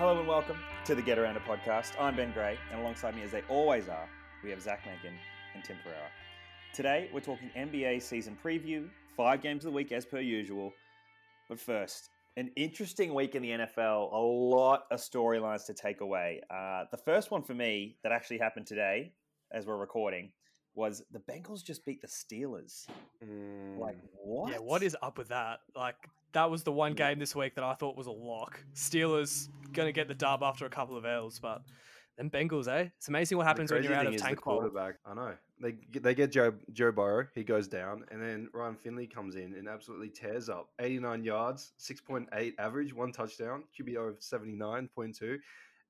Hello and welcome to the Get Around a podcast. I'm Ben Gray, and alongside me, as they always are, we have Zach Menken and Tim Pereira. Today, we're talking NBA season preview, five games of the week as per usual. But first, an interesting week in the NFL, a lot of storylines to take away. Uh, the first one for me that actually happened today, as we're recording, was the Bengals just beat the Steelers. Like, what? Yeah, what is up with that? Like, that was the one game this week that I thought was a lock. Steelers gonna get the dub after a couple of L's, but then Bengals, eh? It's amazing what happens when you're out of tank quarterback. I know they get- they get Joe Joe Burrow. He goes down, and then Ryan Finley comes in and absolutely tears up. Eighty nine yards, six point eight average, one touchdown, QBR of seventy nine point two,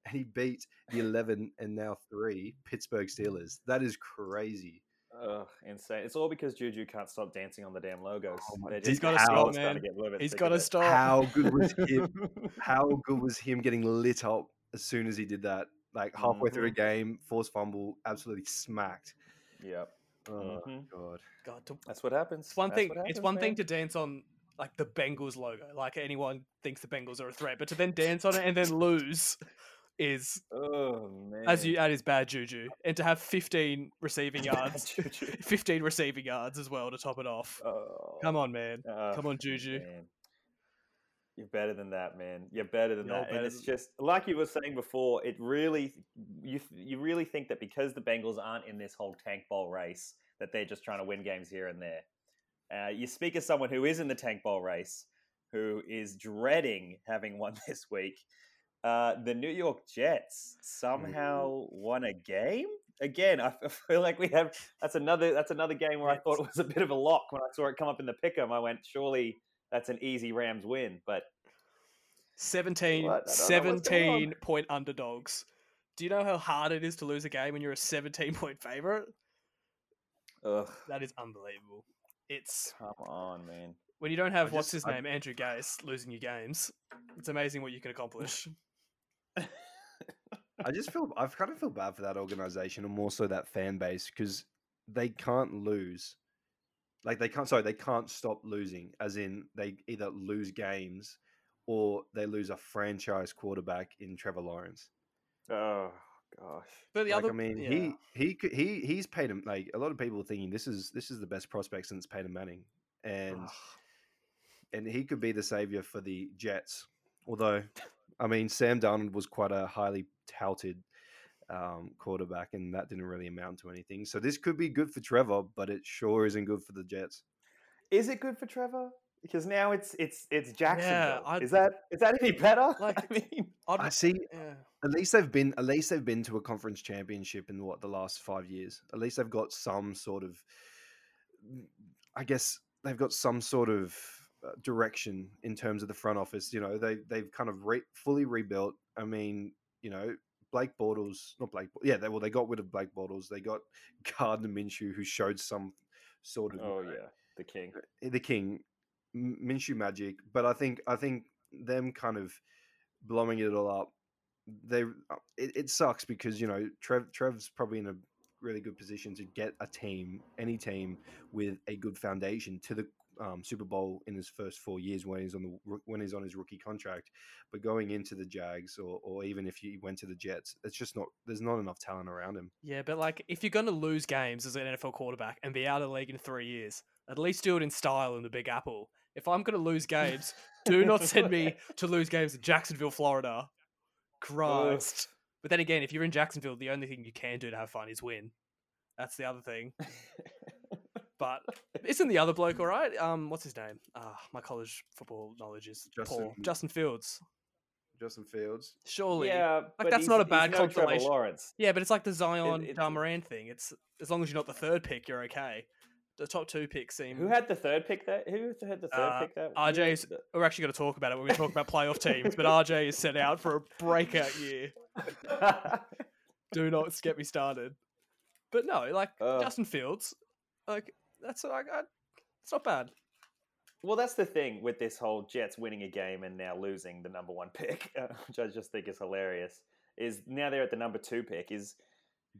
and he beat the eleven and now three Pittsburgh Steelers. That is crazy. Ugh, insane. It's all because Juju can't stop dancing on the damn logos. Oh my- They're He's just- gotta stop, man. to get a little bit He's got of to stop. How good was him? How good was him getting lit up as soon as he did that? Like halfway through a Mhm. game, forced fumble, absolutely smacked. Yep, Oh Mhm. god. God, to- that's what happens. it's one That's thing. what it's happens, one thing to dance on like the Bengals logo, like anyone thinks the Bengals are a threat, but to then dance on it and then lose is Oh man, as you that is bad juju. And to have 15 receiving yards, 15 receiving yards as well to top it off. Oh, Come on, man. ugh, Come on, Juju. man. You're better than that, man. You're better than You're that. And it's than- just like you were saying before. It really, you you really think that because the Bengals aren't in this whole tank bowl race, that they're just trying to win games here and there. Uh, you speak as someone who is in the tank bowl race, who is dreading having won this week. Uh, the New York Jets somehow won a game again. I feel like we have that's another that's another game where I thought it was a bit of a lock when I saw it come up in the pick'em. I went, surely that's an easy Rams win, but 17, What? I don't know what's going on. 17 point underdogs. Do you know how hard it is to lose a game when you're a 17 point favorite? ugh, That is unbelievable. It's come on, man. when you don't have what's his I- name, Andrew Gase, losing your games. It's amazing what you can accomplish. I just feel I kind of feel bad for that organization and more so that fan base because they can't lose. Like they can't sorry, they can't stop losing. As in they either lose games or they lose a franchise quarterback in Trevor Lawrence. Oh gosh. But the like, other, I mean, yeah. he he he he's paid him like a lot of people are thinking this is this is the best prospect since Peyton Manning, and Ugh. and he could be the savior for the Jets. Although, I mean, Sam Darnold was quite a highly touted um, quarterback, and that didn't really amount to anything. So this could be good for Trevor, but it sure isn't good for the Jets. Is it good for Trevor? Because now it's it's it's Jacksonville. I'd- is that is that any better? Like- I mean, I'd- I see. yeah. At least they've been. At least they've been to a conference championship in what the last five years. At least they've got some sort of. I guess they've got some sort of Uh, direction in terms of the front office. You know, they they've kind of re- fully rebuilt. I mean, you know, Blake Bortles, not Blake. Yeah, they well they got rid of Blake Bortles. They got Gardner Minshew, who showed some sort of oh uh, yeah, the king. Eh, the king, Minshew magic. But I think I think them kind of blowing it all up. They uh, it, it sucks because you know Trev Trev's probably in a really good position to get a team, any team with a good foundation to the um, Super Bowl in his first four years when he's on the when he's on his rookie contract. But going into the Jags or, or even if he went to the Jets, it's just not there's not enough talent around him. Yeah, but like if you're going to lose games as an NFL quarterback and be out of the league in three years, at least do it in style in the Big Apple. If I'm going to lose games, do not send me to lose games in Jacksonville, Florida. Christ. But then again, if you're in Jacksonville, the only thing you can do to have fun is win. That's the other thing. But isn't the other bloke all right? Um, what's his name? Ah, my college football knowledge is poor. Justin- Justin Fields. Justin Fields. Surely. yeah, Like, but that's he's- not a bad no Trevor consolation. Lawrence. Yeah, but it's like the Zion it- Ja Morant thing. It's as long as you're not the third pick, you're okay. The top two picks seem. Who had the third pick? That who had the third Uh, pick? That who RJ the- We're actually going to talk about it when we talk about playoff teams, but RJ is set out for a breakout year. Do not get me started. But no, like Ugh. Justin Fields, like that's I, it's not bad. Well, that's the thing with this whole Jets winning a game and now losing the number one pick, uh, which I just think is hilarious. Is now they're at the number two pick. Is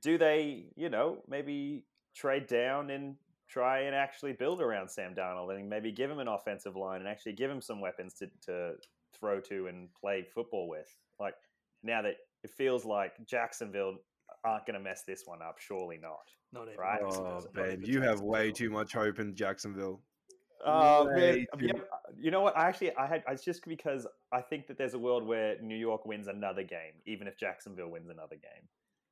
do they, you know, maybe trade down and try and actually build around Sam Darnold and maybe give him an offensive line and actually give him some weapons to, to throw to and play football with? Like, now that it feels like Jacksonville aren't going to mess this one up. Surely not. Not even. Right. Oh, not Ben, you have way too much hope in Jacksonville. Oh man, yeah, you know what? I actually, I had, it's just because I think that there's a world where New York wins another game, even if Jacksonville wins another game.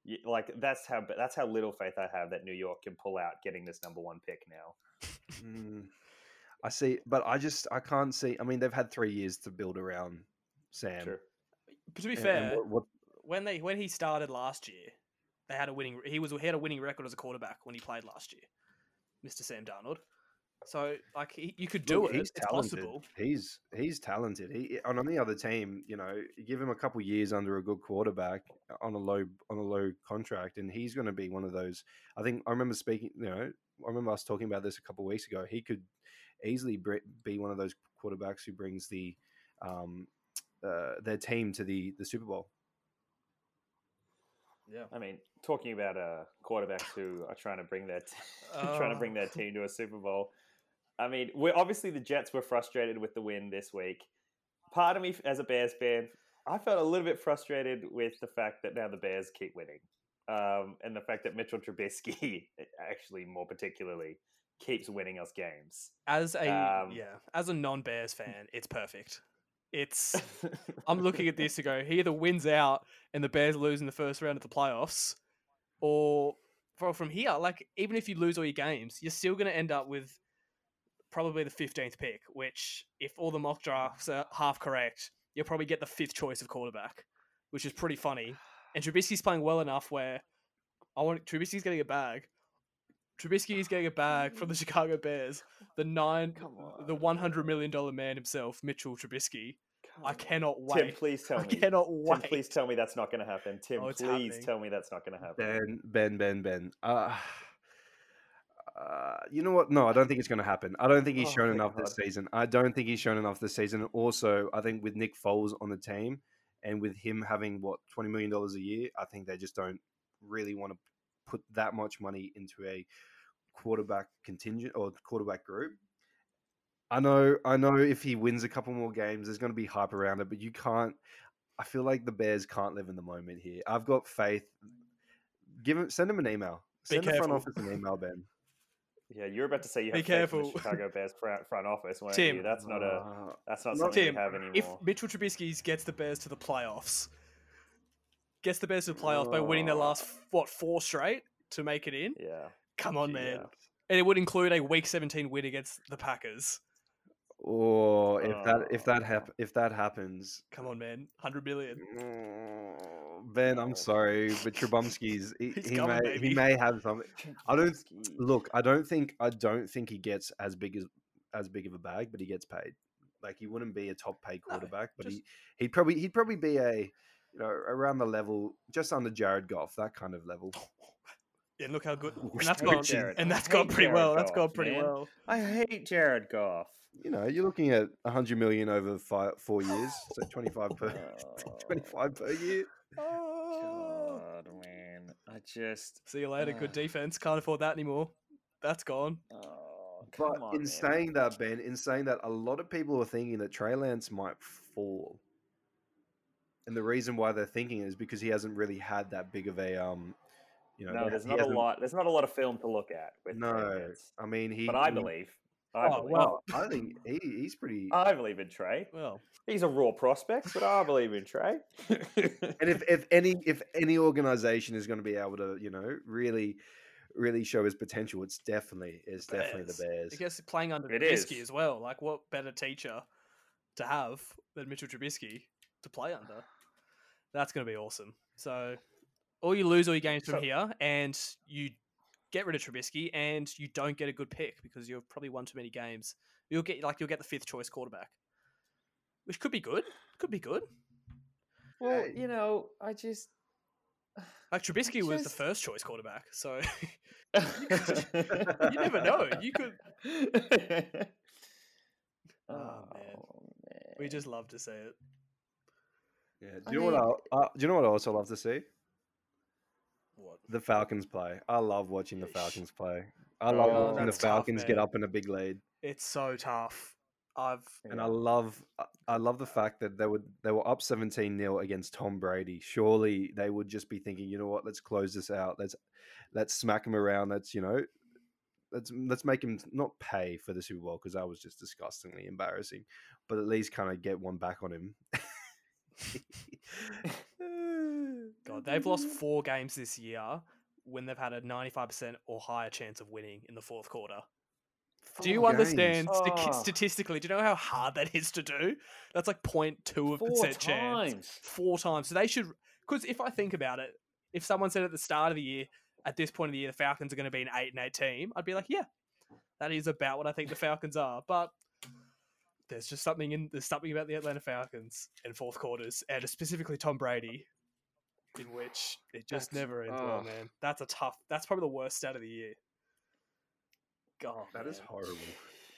Y- Like that's how that's how little faith I have that New York can pull out getting this number one pick now. Mm, I see, but I just I can't see. I mean, they've had three years to build around Sam. Sure. But to be and- fair, and what, what, when they when he started last year, they had a winning. He was he had a winning record as a quarterback when he played last year, Mister Sam Darnold. So like he, you could do look, it. he's It's talented. possible. He's he's talented. He and on the other team, you know, you give him a couple years under a good quarterback on a low on a low contract, and he's going to be one of those. I think I remember speaking. You know, I remember us talking about this a couple weeks ago. He could easily be one of those quarterbacks who brings the um, uh, their team to the the Super Bowl. Yeah. I mean, talking about uh, quarterbacks who are trying to bring their t- trying to bring Oh. their team to a Super Bowl. I mean, we're obviously the Jets were frustrated with the win this week. Part of me, as a Bears fan, I felt a little bit frustrated with the fact that now the Bears keep winning, um, and the fact that Mitchell Trubisky, actually more particularly, keeps winning us games. As a Um, yeah, as a non-Bears fan, it's perfect. It's I'm looking at this to go. He either wins out and the Bears lose in the first round of the playoffs, or well, from here, like even if you lose all your games, you're still going to end up with probably the 15th pick. Which, if all the mock drafts are half correct, you'll probably get the fifth choice of quarterback, which is pretty funny. And Trubisky's playing well enough where I want Trubisky's getting a bag. Trubisky is getting a bag from the Chicago Bears. The nine, Come the one hundred million dollar man himself, Mitchell Trubisky. I cannot wait. Tim, please tell I me. cannot Tim, please tell me that's not going to happen. Tim, Oh, please happening. tell me that's not going to happen. Ben, Ben, Ben, Ben. Uh, uh, you know what? No, I don't think it's going to happen. I don't think he's Oh, shown thank enough this season. I don't think he's shown enough this season. Also, I think with Nick Foles on the team and with him having what twenty million dollars a year, I think they just don't really want to put that much money into a quarterback contingent or quarterback group. I know, I know. If he wins a couple more games, there's going to be hype around it, but you can't. I feel like the Bears can't live in the moment here. I've got faith. Give him, send him an email. Send the front office an email, Ben. Yeah, you're about to say you have faith in careful. the Chicago Bears front, front office, Tim. you? That's not a Uh, that's not Not something Tim, we have anymore. If Mitchell Trubisky gets the Bears to the playoffs, gets the Bears to the playoffs by winning their last what four straight to make it in, yeah, come on, man! yeah. And it would include a Week 17 win against the Packers. or if that if that Oh. hap- if that happens, Come on, man! Hundred million. mm, Ben, I'm Oh. sorry, but Trubomsky's he, he coming, may baby. he may have something. I don't- Look, I don't think I don't think he gets as big as as big of a bag, but he gets paid. Like he wouldn't be a top paid No, quarterback, but just- he he'd probably he'd probably be a you know around the level just under Jared Goff, that kind of level. And look how good. Ooh, And that's I gone. Jared. And that's gone pretty Jared well. That's gone pretty man. well. I hate Jared Goff. You know, you're looking at 100 million over five, four years, so 25 per Oh, 25 per year. Oh, God, man, I just See you later. Good uh. defense. Can't afford that anymore. That's gone. oh, But on, in man. saying that, Ben, in saying that, a lot of people are thinking that Trey Lance might fall. And the reason why they're thinking is because he hasn't really had that big of a um, you know. no, there's not a lot. There's not a lot of film to look at with No, Lance. I mean he. but I he- believe. I Oh, believe. well. I think he, he's pretty. I believe in Trey. Well, He's a raw prospect, but I believe in Trey. and if, if any if any organization is going to be able to you know really really show his potential, it's definitely it's definitely the Bears. I guess playing under It Trubisky is. as well. Like, what better teacher to have than Mitchell Trubisky to play under? That's going to be awesome. So, or you lose all your games from So- here, and you get rid of Trubisky, and you don't get a good pick because you've probably won too many games. You'll get like you'll get the fifth choice quarterback, which could be good. Could be good. well, Hey. you know, I just. Like Trubisky was the first choice quarterback, so you never know. You could- oh, Oh, man. Oh, we just love to say it. Yeah. I Do you know what? I, uh, do you know what I also love to see? What? The Falcons play. I love watching the Falcons play. I love Oh, watching the that's tough, Falcons get up in a big lead. It's so tough. I've And I love I- I love the fact that they would they were up 17 0 against Tom Brady. Surely they would just be thinking, you know what, let's close this out. Let's let's smack him around. Let's, you know, let's let's make him not pay for the Super Bowl because that was just disgustingly embarrassing, but at least kind of get one back on him. God, they've lost four games this year when they've had a 95% or higher chance of winning in the fourth quarter. Do you Four understand Oh. statistically? Do you know how hard that is to do? That's like 0.2 of Four percent chance. Four times. So they should, because if I think about it, if someone said at the start of the year, at this point of the year, the Falcons are going to be an eight and eight team, I'd be like, yeah, that is about what I think the Falcons are. But there's just something in there's something about the Atlanta Falcons in fourth quarters, and specifically Tom Brady, in which it just That's- never ends well, oh. man. That's a tough. That's probably the worst stat of the year. God, That is man, horrible.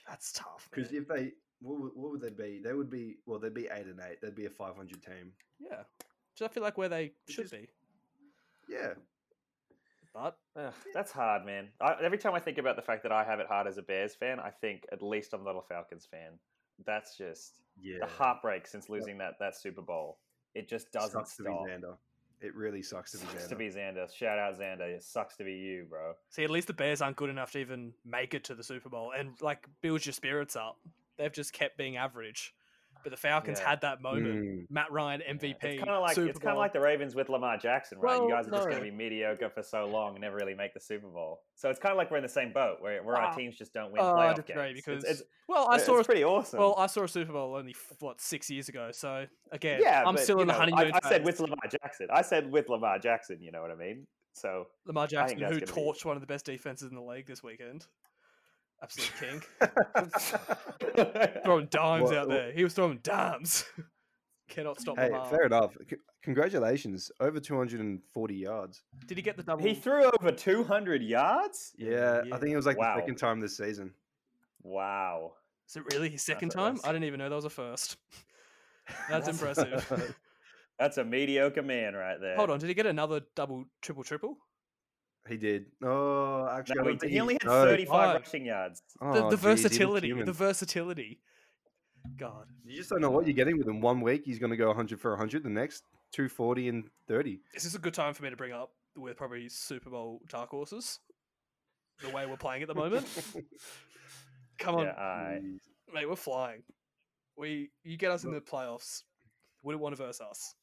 That's tough. Because if they, what would, what would they be? They would be well, they'd be eight and eight. They'd be a 500 team. yeah, so I feel like where they Which should is- be, Yeah, but Ugh, that's hard, man. I, every time I think about the fact that I have it hard as a Bears fan, I think at least I'm not a Falcons fan. That's just yeah. the heartbreak since losing that that Super Bowl. It just doesn't sucks to be. Xander. It really sucks to be Sucks Xander. to be Xander. Shout out Xander. It sucks to be you, bro. See, at least the Bears aren't good enough to even make it to the Super Bowl and like build your spirits up. They've just kept being average. But the Falcons Yeah. had that moment. Mm. Matt Ryan MVP. It's kind of like Super it's kind of like the Ravens with Lamar Jackson, right? Well, you guys are just no. going to be mediocre for so long and never really make the Super Bowl. So it's kind of like we're in the same boat where, where our Ah. teams just don't win I playoff games. because it's, it's, well, I it's saw a, pretty awesome. well, I saw a Super Bowl only what six years ago. So again, yeah, I'm but, still in the honeymoon I, I said with Lamar Jackson. I said with Lamar Jackson. You know what I mean? So Lamar Jackson, who gonna be- torched one of the best defenses in the league this weekend. Absolute king. throwing dimes What- out there. He was throwing dimes. Cannot stop hey, Lamar. fair enough. C- congratulations, over 240 yards. Did he get the double? he threw over 200 yards. Yeah, Yeah. I think it was like Wow. the second time this season. Wow. Is it really his second That's time? awesome. I didn't even know that was a first. That's That's- impressive. That's a mediocre man right there. Hold on, did he get another double, triple, triple? He did. Oh, actually, No, he, think he only had no. 35 Five. rushing yards. The, Oh, the geez, versatility, the versatility. God, You just don't know what you're getting with him. One week he's going to go 100 for 100. The next 240 and 30. is this a good time for me to bring up? We're probably Super Bowl dark horses. The way we're playing at the moment. Come on, Yeah, I, Jeez. mate, we're flying. We, you get us in the playoffs. Wouldn't want to verse us.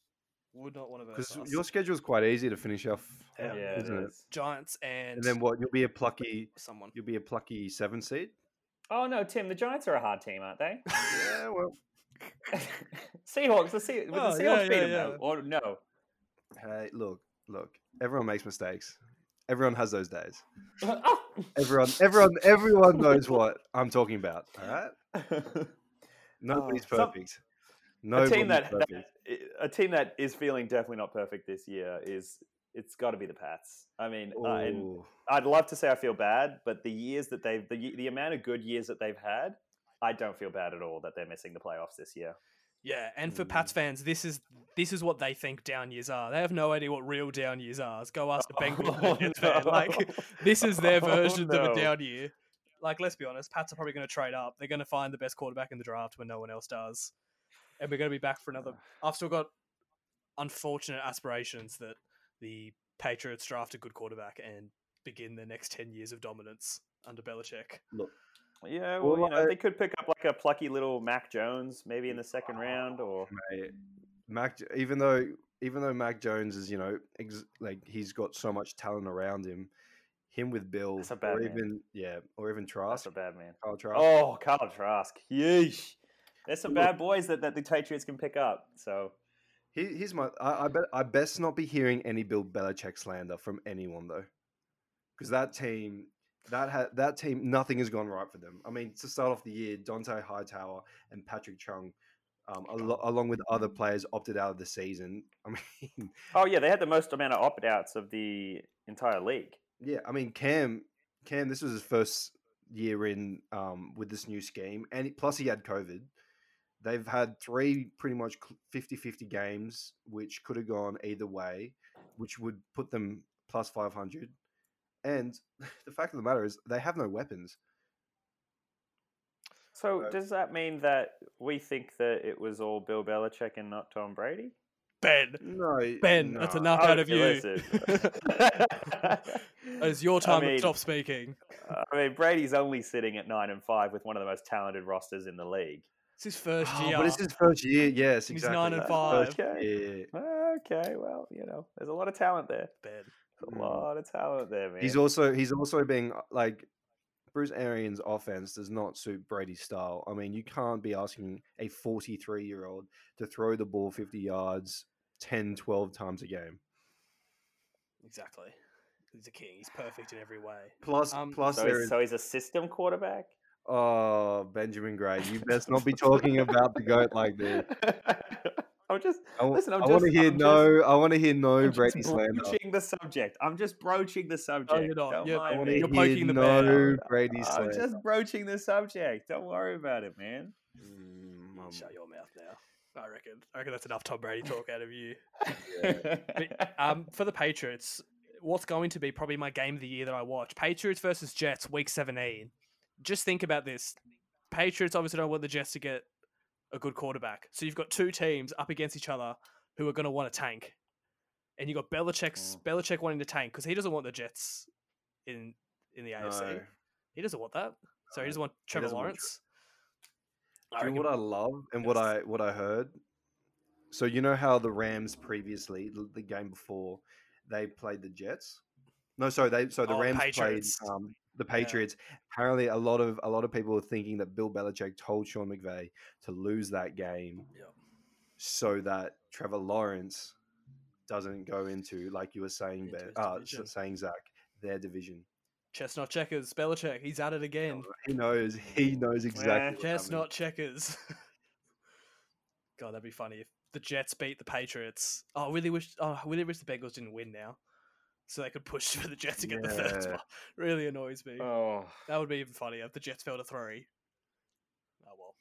Would not want to verse Because us. your schedule's quite easy to finish off, Yeah. yeah, it isn't it? is. Giants and, And then what? You'll be a plucky. someone. You'll be a plucky seven seed. Oh no, Tim. The Giants are a hard team, aren't they? Yeah, well, Seahawks. The, Se- would Oh, the yeah, Seahawks beat yeah, them though? yeah. Or no? hey, look, look. Everyone makes mistakes. Everyone has those days. Oh! Everyone, everyone, everyone knows what I'm talking about. All right. Nobody's Oh, some- perfect. a Nobody's team that, perfect. that a team that is feeling definitely not perfect this year is it's got to be the Pats. I mean, uh, and I'd love to say I feel bad, but the years that they've the the amount of good years that they've had, I don't feel bad at all that they're missing the playoffs this year. Yeah, and for Mm. Pats fans, this is this is what they think down years are. They have no idea what real down years are. Go ask a Bengals and a Jets fan. Like this is their Oh, version no. of a down year. Like let's be honest, Pats are probably going to trade up. They're going to find the best quarterback in the draft when no one else does, and we're going to be back for another. Ah. I've still got unfortunate aspirations that the Patriots draft a good quarterback and begin their next ten years of dominance under Belichick. Look. Yeah, Well, well, you know, I- they could pick up like a plucky little Mac Jones maybe in the second ah, round, or Mate, Mac, even though even though Mac Jones is you know ex- like he's got so much talent around him, him with Bill That's a bad or man. even yeah or even that's Trask, a bad man. Kyle Trask. Oh, Carl Trask, yeesh. There's some bad boys that, that the Patriots can pick up. So He, here's my I, I bet I best not be hearing any Bill Belichick slander from anyone though, because that team that ha- that team nothing has gone right for them. I mean, to start off the year, Dante Hightower and Patrick Chung. Um, alo- along with other players opted out of the season. I mean, Oh yeah, they had the most amount of opt-outs of the entire league. Yeah, I mean Cam, Cam, this was his first year in um, with this new scheme, and plus he had COVID. They've had three pretty much 50-50 games, which could have gone either way, which would put them plus five hundred. And the fact of the matter is, they have no weapons. So Uh, does that mean that we think that it was all Bill Belichick and not Tom Brady? Ben, No, Ben, that's no. enough out of you. It's your I time mean, to stop speaking. I mean, Brady's only sitting at nine and five with one of the most talented rosters in the league. It's his first Oh, year. but it's his first year. Yes, exactly. He's nine and five. Okay. Okay, well, you know, there's a lot of talent there. Ben. A Mm. lot of talent there, man. He's also he's also being uh, like Bruce Arians' offense does not suit Brady's style. I mean, you can't be asking a 43 year old to throw the ball 50 yards 10, 12 times a game. Exactly. He's a king. He's perfect in every way. Plus, Um, plus so, he's, so he's a system quarterback. Oh Benjamin Gray. You best not be talking about the goat like this. I'm just I, w- Listen, I'm I want to hear I'm just- no. I want to hear no I'm Brady just slander. broaching the subject. I'm just broaching the subject. you're not. Don't You're- mind I want to hear poking the no bear. Brady I'm slander. just broaching the subject. Don't worry about it, man. Mm, um, Shut your mouth now. I reckon. I reckon that's enough Tom Brady talk out of you. yeah. Um, for the Patriots, what's going to be probably my game of the year that I watch? Patriots versus Jets, Week 17. Just think about this. Patriots obviously don't want the Jets to get a good quarterback, so you've got two teams up against each other who are going to want to tank, and you've got Belichick's Belichick wanting to tank because he doesn't want the Jets in in the AFC. No. He doesn't want that. So he doesn't want Trevor doesn't want Lawrence. I you know reckon- what I love and what I what I heard? So you know how the Rams previously, the, the game before, they played the Jets. No, sorry, they so the Oh, Rams Patriots. played um, the Patriots. Apparently, a lot of a lot of people are thinking that Bill Belichick told Sean McVay to lose that game so that Trevor Lawrence doesn't go into like you were saying, Ben, uh, saying Zach, their division. Chestnut checkers, Belichick, he's at it again. He knows. He knows exactly. happening. Chestnut checkers. God, that'd be funny if the Jets beat the Patriots. Oh, I really wish. Oh, I really wish the Bengals didn't win now, so they could push for the Jets to get the third spot. Really annoys me. oh, That would be even funnier if the Jets fell to three. Oh well.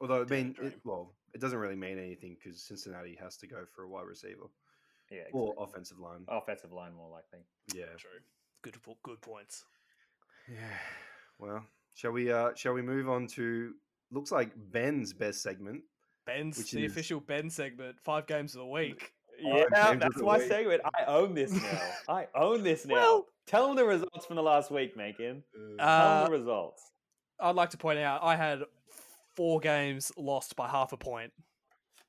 Although, I Damn mean, it, well, it doesn't really mean anything because Cincinnati has to go for a wide receiver yeah. or offensive line. offensive line more likely. Yeah. True. Good. po- Good points. Yeah. Well, shall we? Uh, shall we move on to? Looks like Ben's best segment. Ben's the is- official Ben segment. Five games of the week. Yeah, games of that's the my week. segment. I own this now. I own this now. Well- Tell them the results from the last week, Megan. Tell Uh, them the results. I'd like to point out I had four games lost by half a point,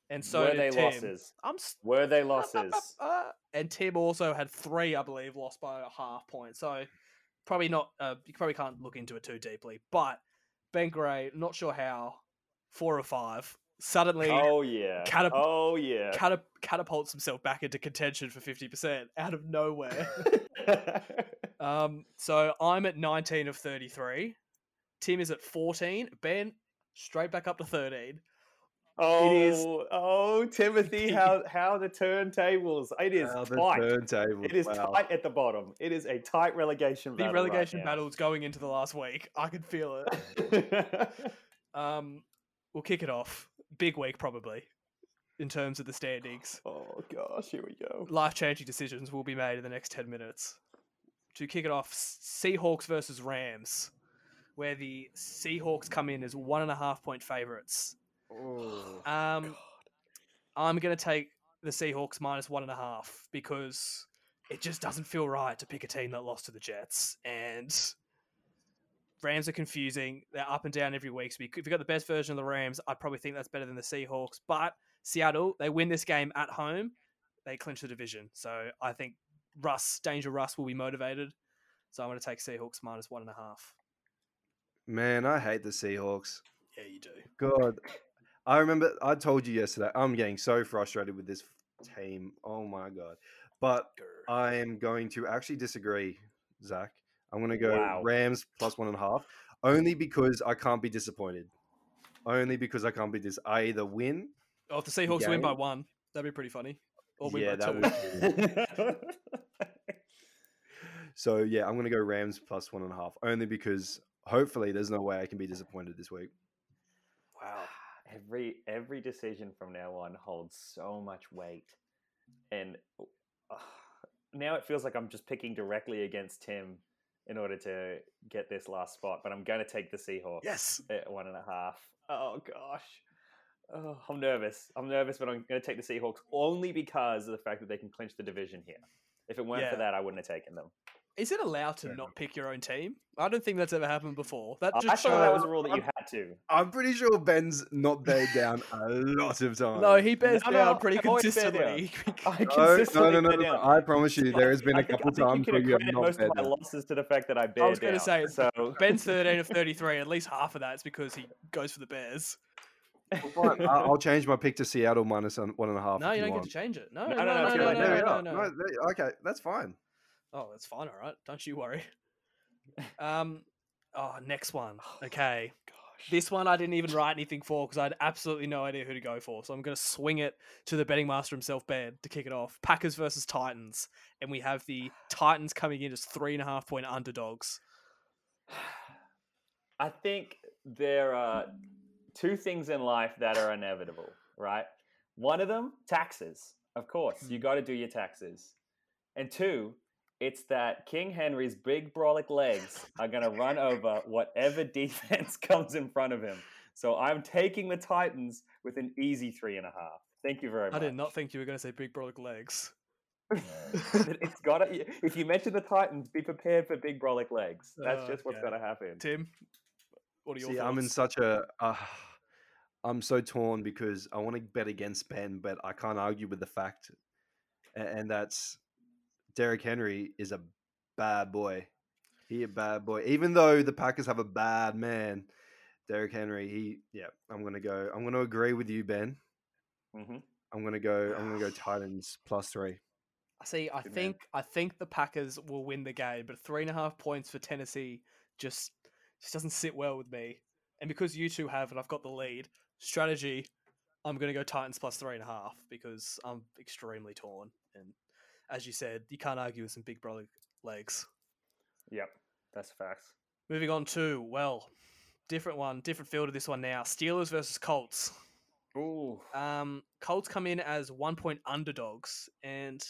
and so Were they Tim. losses? I'm s- Were they losses? up, up, uh, and Tim also had three, I believe, lost by a half point. So probably not. Uh, you probably can't look into it too deeply. But Ben Gray, not sure how, four or five, suddenly Oh yeah. Catap- oh yeah. catap- catapults himself back into contention for fifty percent out of nowhere. um, so I'm at nineteen of thirty-three. Tim is at fourteen. Ben straight back up to thirteen. oh, is- oh, Timothy, how how the turntables? It is tight. turntable. It is wow. tight at the bottom. It is a tight relegation The battle. relegation right battle's going into the last week. I can feel it. Um, we'll kick it off. Big week, probably, in terms of the standings. oh gosh, here we go. Life changing decisions will be made in the next 10 minutes. To kick it off, Seahawks versus Rams, where the Seahawks come in as one and a half point favorites. Oh. Um, I'm going to take the Seahawks minus one and a half because it just doesn't feel right to pick a team that lost to the Jets. And Rams are confusing. They're up and down every week. So if you've got the best version of the Rams, I probably think that's better than the Seahawks. But Seattle, they win this game at home, they clinch the division. So I think Russ, Danger Russ, will be motivated. So I'm going to take Seahawks minus one and a half. Man, I hate the Seahawks. Yeah, you do. God, I remember I told you yesterday. I'm getting so frustrated with this team. Oh my god! But I am going to actually disagree, Zach. I'm going to go Wow. Rams plus one and a half, only because I can't be disappointed. Only because I can't be this. I either win. Oh, if the Seahawks win by one, that'd be pretty funny. Or win Yeah, by that two. would So yeah, I'm going to go Rams plus one and a half, only because hopefully there's no way I can be disappointed this week. Wow. every every decision from now on holds so much weight, and uh, now it feels like I'm just picking directly against Tim in order to get this last spot, but I'm going to take the Seahawks Yes. at one and a half. Oh gosh. Oh, I'm nervous. I'm nervous, but I'm going to take the Seahawks only because of the fact that they can clinch the division here. If it weren't Yeah. for that, I wouldn't have taken them. Is it allowed to not pick your own team? I don't think that's ever happened before. That just I thought that was a rule that you had to. I'm pretty sure Ben's not bared down a lot of times. No, he bears No, down no, pretty I've always bear consistently. I No, no, consistently no, no, no, down. I promise you, there has been I a think- couple think times you where you have accredit not most of my down. losses to the fact that I bear down. I was gonna say, so Ben's 13 of 33. At least half of that's because he goes for the Bears. Well, fine, I- I'll change my pick to Seattle minus un- one and a half. No, you you don't want. get to change it. No, No, no, no, no, no, no, feel no, like no, no, no. No, okay, that's fine. Oh, that's fine. All right. Don't you worry. Um. Oh, next one. Okay. Gosh. This one I didn't even write anything for because I had absolutely no idea who to go for. So I'm going to swing it to the betting master himself, Ben, to kick it off. Packers versus Titans, and we have the Titans coming in as three and a half point underdogs. I think there are two things in life that are inevitable, right? One of them, taxes. Of course, you got to do your taxes. And two, it's that King Henry's big brolic legs are going to run over whatever defense comes in front of him. So I'm taking the Titans with an easy three and a half. Thank you very much. I did not think you were going to say big brolic legs. It's got to. If you mention the Titans, be prepared for big brolic legs. That's just what's Okay. going to happen. Tim, what are your See, thoughts? I'm in such a. Uh, I'm so torn because I want to bet against Ben, but I can't argue with the fact, a- and that's Derrick Henry is a bad boy. He a bad boy. Even though the Packers have a bad man, Derrick Henry. He yeah. I'm gonna go. I'm gonna agree with you, Ben. hmm I'm gonna go. I'm gonna go Titans plus three. See, I Good man. think I think the Packers will win the game, but three and a half points for Tennessee just just doesn't sit well with me. And because you two have, and I've got the lead strategy, I'm going to go Titans plus three and a half because I'm extremely torn. And as you said, you can't argue with some big brother legs. Yep, that's facts. Moving on to well, different one, different field of this one now. Steelers versus Colts. Ooh. Um, Colts come in as one point underdogs, and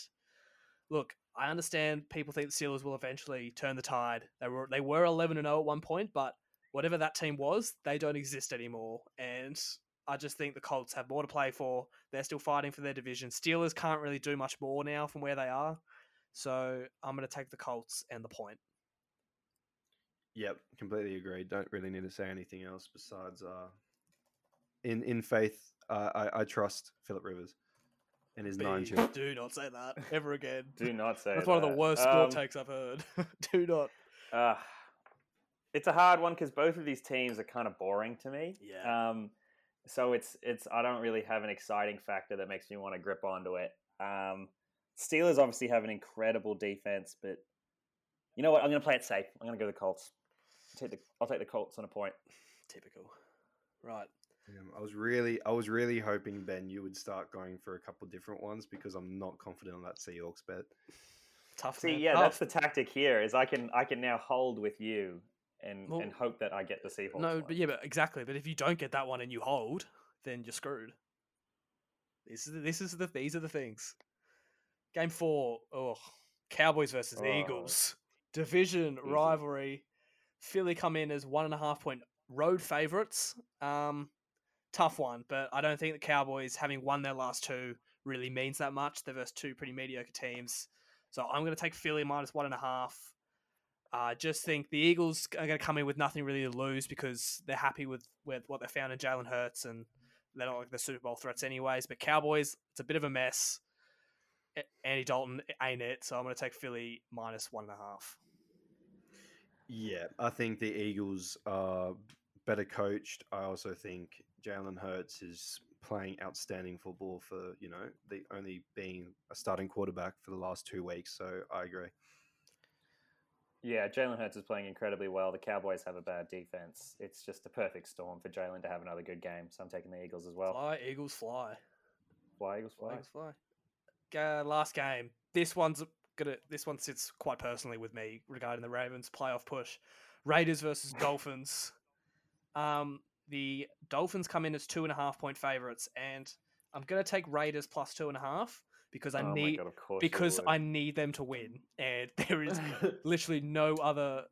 look, I understand people think the Steelers will eventually turn the tide. They were they were eleven and zero at one point, but whatever that team was, they don't exist anymore. And I just think the Colts have more to play for. They're still fighting for their division. Steelers can't really do much more now from where they are, so I'm going to take the Colts and the point. Yep, completely agree. Don't really need to say anything else besides uh, in in faith. Uh, I I trust Philip Rivers and his nine Big. chip. Do not say that ever again. Do not say that. That's one of the that. worst sport Um, takes I've heard. do not. Uh, it's a hard one because both of these teams are kind of boring to me. Yeah. Um, so it's it's I don't really have an exciting factor that makes me want to grip onto it. Um, Steelers obviously have an incredible defense, but you know what? I'm going to play it safe. I'm going to go the Colts. take the I'll take the Colts on a point. Typical. Right. Um, I was really, I was really hoping Ben you would start going for a couple different ones because I'm not confident on that Seahawks bet. Tough. See, man. yeah, Oh, that's the tactic here. Is I can I can now hold with you and Well, and hope that I get the Seahawks. no, one. but yeah, but exactly. But if you don't get that one and you hold, then you're screwed. This is the, this is the these are the things. Game four. Oh, Cowboys versus the Oh. Eagles. Division Easy. rivalry. Philly come in as one and a half point road favorites. Um, tough one, but I don't think the Cowboys having won their last two really means that much. They're versus two pretty mediocre teams. So I'm going to take Philly minus one and a half. I just think the Eagles are going to come in with nothing really to lose because they're happy with, with what they found in Jalen Hurts and they're not like the Super Bowl threats anyways. But Cowboys, it's a bit of a mess. Andy Dalton ain't it, so I'm going to take Philly minus one and a half. Yeah, I think the Eagles are better coached. I also think Jalen Hurts is playing outstanding football for you know the only being a starting quarterback for the last two weeks. So I agree. Yeah, Jalen Hurts is playing incredibly well. The Cowboys have a bad defense. It's just a perfect storm for Jalen to have another good game. So I'm taking the Eagles as well. Fly, Eagles fly. Fly, Eagles, fly. Eagles fly. Ga- last game. This one's gonna. This one sits quite personally with me regarding the Ravens playoff push. Raiders versus Dolphins. Um, the Dolphins come in as two and a half point favorites, and I'm gonna take Raiders plus two and a half because I oh need God, of course you because. I need them to win, and there is literally no other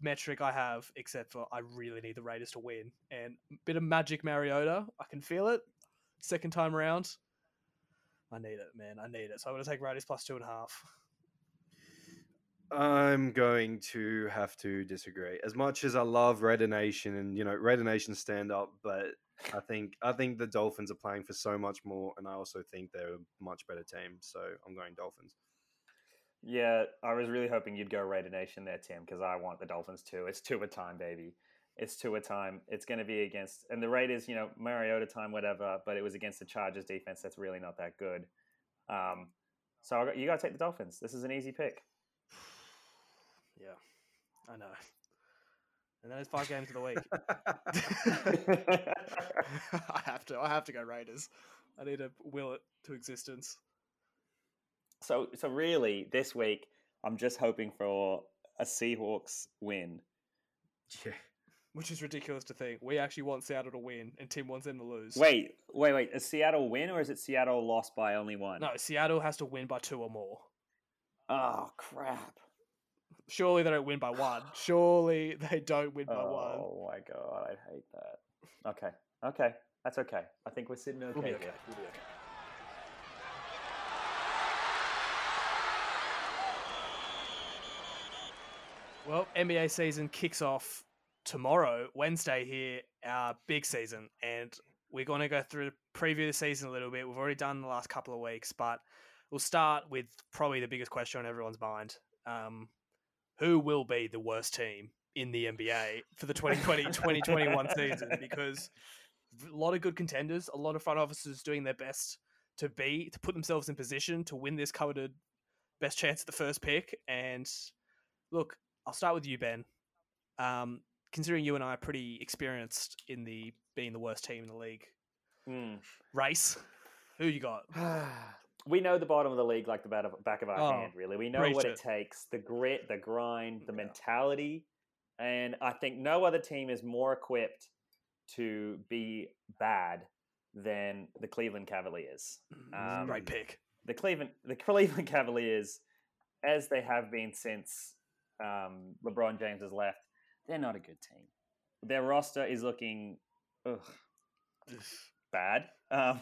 metric I have except for I really need the Raiders to win. And a bit of magic Mariota, I can feel it. Second time around, I need it, man. I need it. So I'm going to take Raiders plus two and a half. I'm going to have to disagree. As much as I love Raider Nation and you know Raider Nation stand up, but I think I think the Dolphins are playing for so much more, and I also think they're a much better team. So I'm going Dolphins. Yeah, I was really hoping you'd go Raider Nation there, Tim, because I want the Dolphins too. It's Tua time, baby. It's Tua time. It's going to be against and the Raiders, you know, Mariota time, whatever. But it was against the Chargers defense. That's really not that good. Um, so I got, you got to take the Dolphins. This is an easy pick. Yeah, I know. And then it's five games of the week. I have to. I have to go Raiders. I need to will it to existence. so, so really, this week I'm just hoping for a Seahawks win. Yeah. Which is ridiculous to think. We actually want Seattle to win, and Tim wants them to lose. Wait, wait, wait. Is Seattle win or is it Seattle lost by only one? No, Seattle has to win by two or more. Oh crap. Surely they don't win by one. Surely they don't win by one. Oh my god, I hate that. Okay, okay, that's okay. I think we're sitting okay, We'll okay. here. We'll okay. Well, NBA season kicks off tomorrow, Wednesday here, our big season. And we're going to go through the preview the season a little bit. We've already done the last couple of weeks, but we'll start with probably the biggest question on everyone's mind. Um, who will be the worst team in the NBA for the 2020-2021 season? Because a lot of good contenders, a lot of front offices doing their best to be to put themselves in position to win this coveted best chance at the first pick. And look, I'll start with you, Ben. Um, considering you and I are pretty experienced in the being the worst team in the league Hmm. race, who you got? we know the bottom of the league like the back of, back of our Oh, hand, really. We know what it. it takes the grit, the grind, the Yeah. mentality. And I think no other team is more equipped to be bad than the Cleveland Cavaliers. Um, Great pick. the Cleveland the Cleveland Cavaliers, as they have been since um, LeBron James has left, they're not a good team. Their roster is looking ugh, bad, um,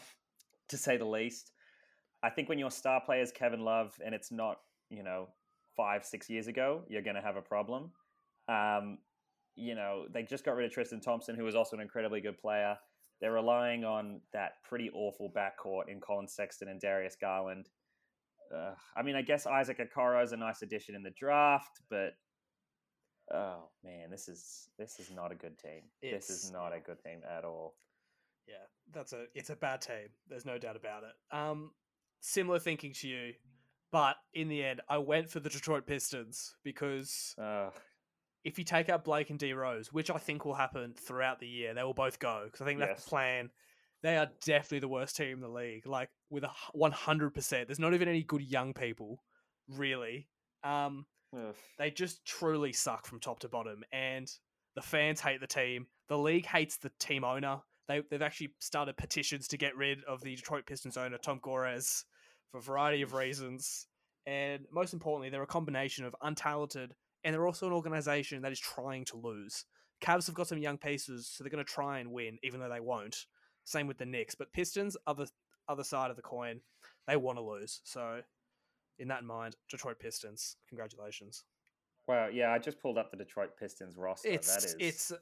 to say the least. I think when your star player is Kevin Love and it's not, you know, five, six years ago, you're going to have a problem. Um, you know, they just got rid of Tristan Thompson, who was also an incredibly good player. They're relying on that pretty awful backcourt in Collin Sexton and Darius Garland. Uh, I mean, I guess Isaac Okoro is a nice addition in the draft, but oh man, this is this is not a good team. this is not a good team at all. Yeah, that's a it's a bad team. There's no doubt about it. Um, similar thinking to you, but in the end, I went for the Detroit Pistons because Uh, if you take out Blake and D Rose, which I think will happen throughout the year, they will both go because I think that's the plan. They are definitely the worst team in the league, like with a one hundred percent. There's not even any good young people, really. Um, ugh. they just truly suck from top to bottom, and the fans hate the team. The league hates the team owner. They they've actually started petitions to get rid of the Detroit Pistons owner Tom Gores for a variety of reasons, and most importantly, they're a combination of untalented and they're also an organization that is trying to lose. Cavs have got some young pieces, so they're going to try and win, even though they won't. Same with the Knicks, but Pistons, other other side of the coin, they want to lose. So, in that mind, Detroit Pistons, congratulations. Wow, yeah, I just pulled up the Detroit Pistons roster. It's that is, it's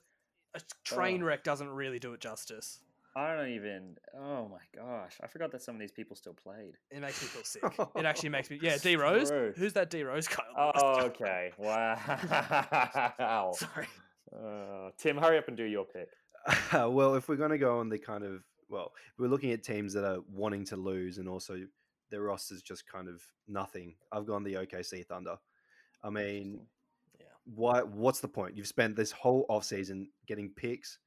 a train wreck. Doesn't really do it justice. I don't even. Oh my gosh, I forgot that some of these people still played. It makes me feel sick. it actually makes me. Yeah, D Rose. True. Who's that D Rose guy? Oh, okay. Wow. Sorry. Uh, Tim, hurry up and do your pick. well, if we're going to go on the kind of well, we're looking at teams that are wanting to lose and also their roster's just kind of nothing. I've gone the OKC Thunder. I mean, Yeah. why? What's the point? You've spent this whole offseason getting picks,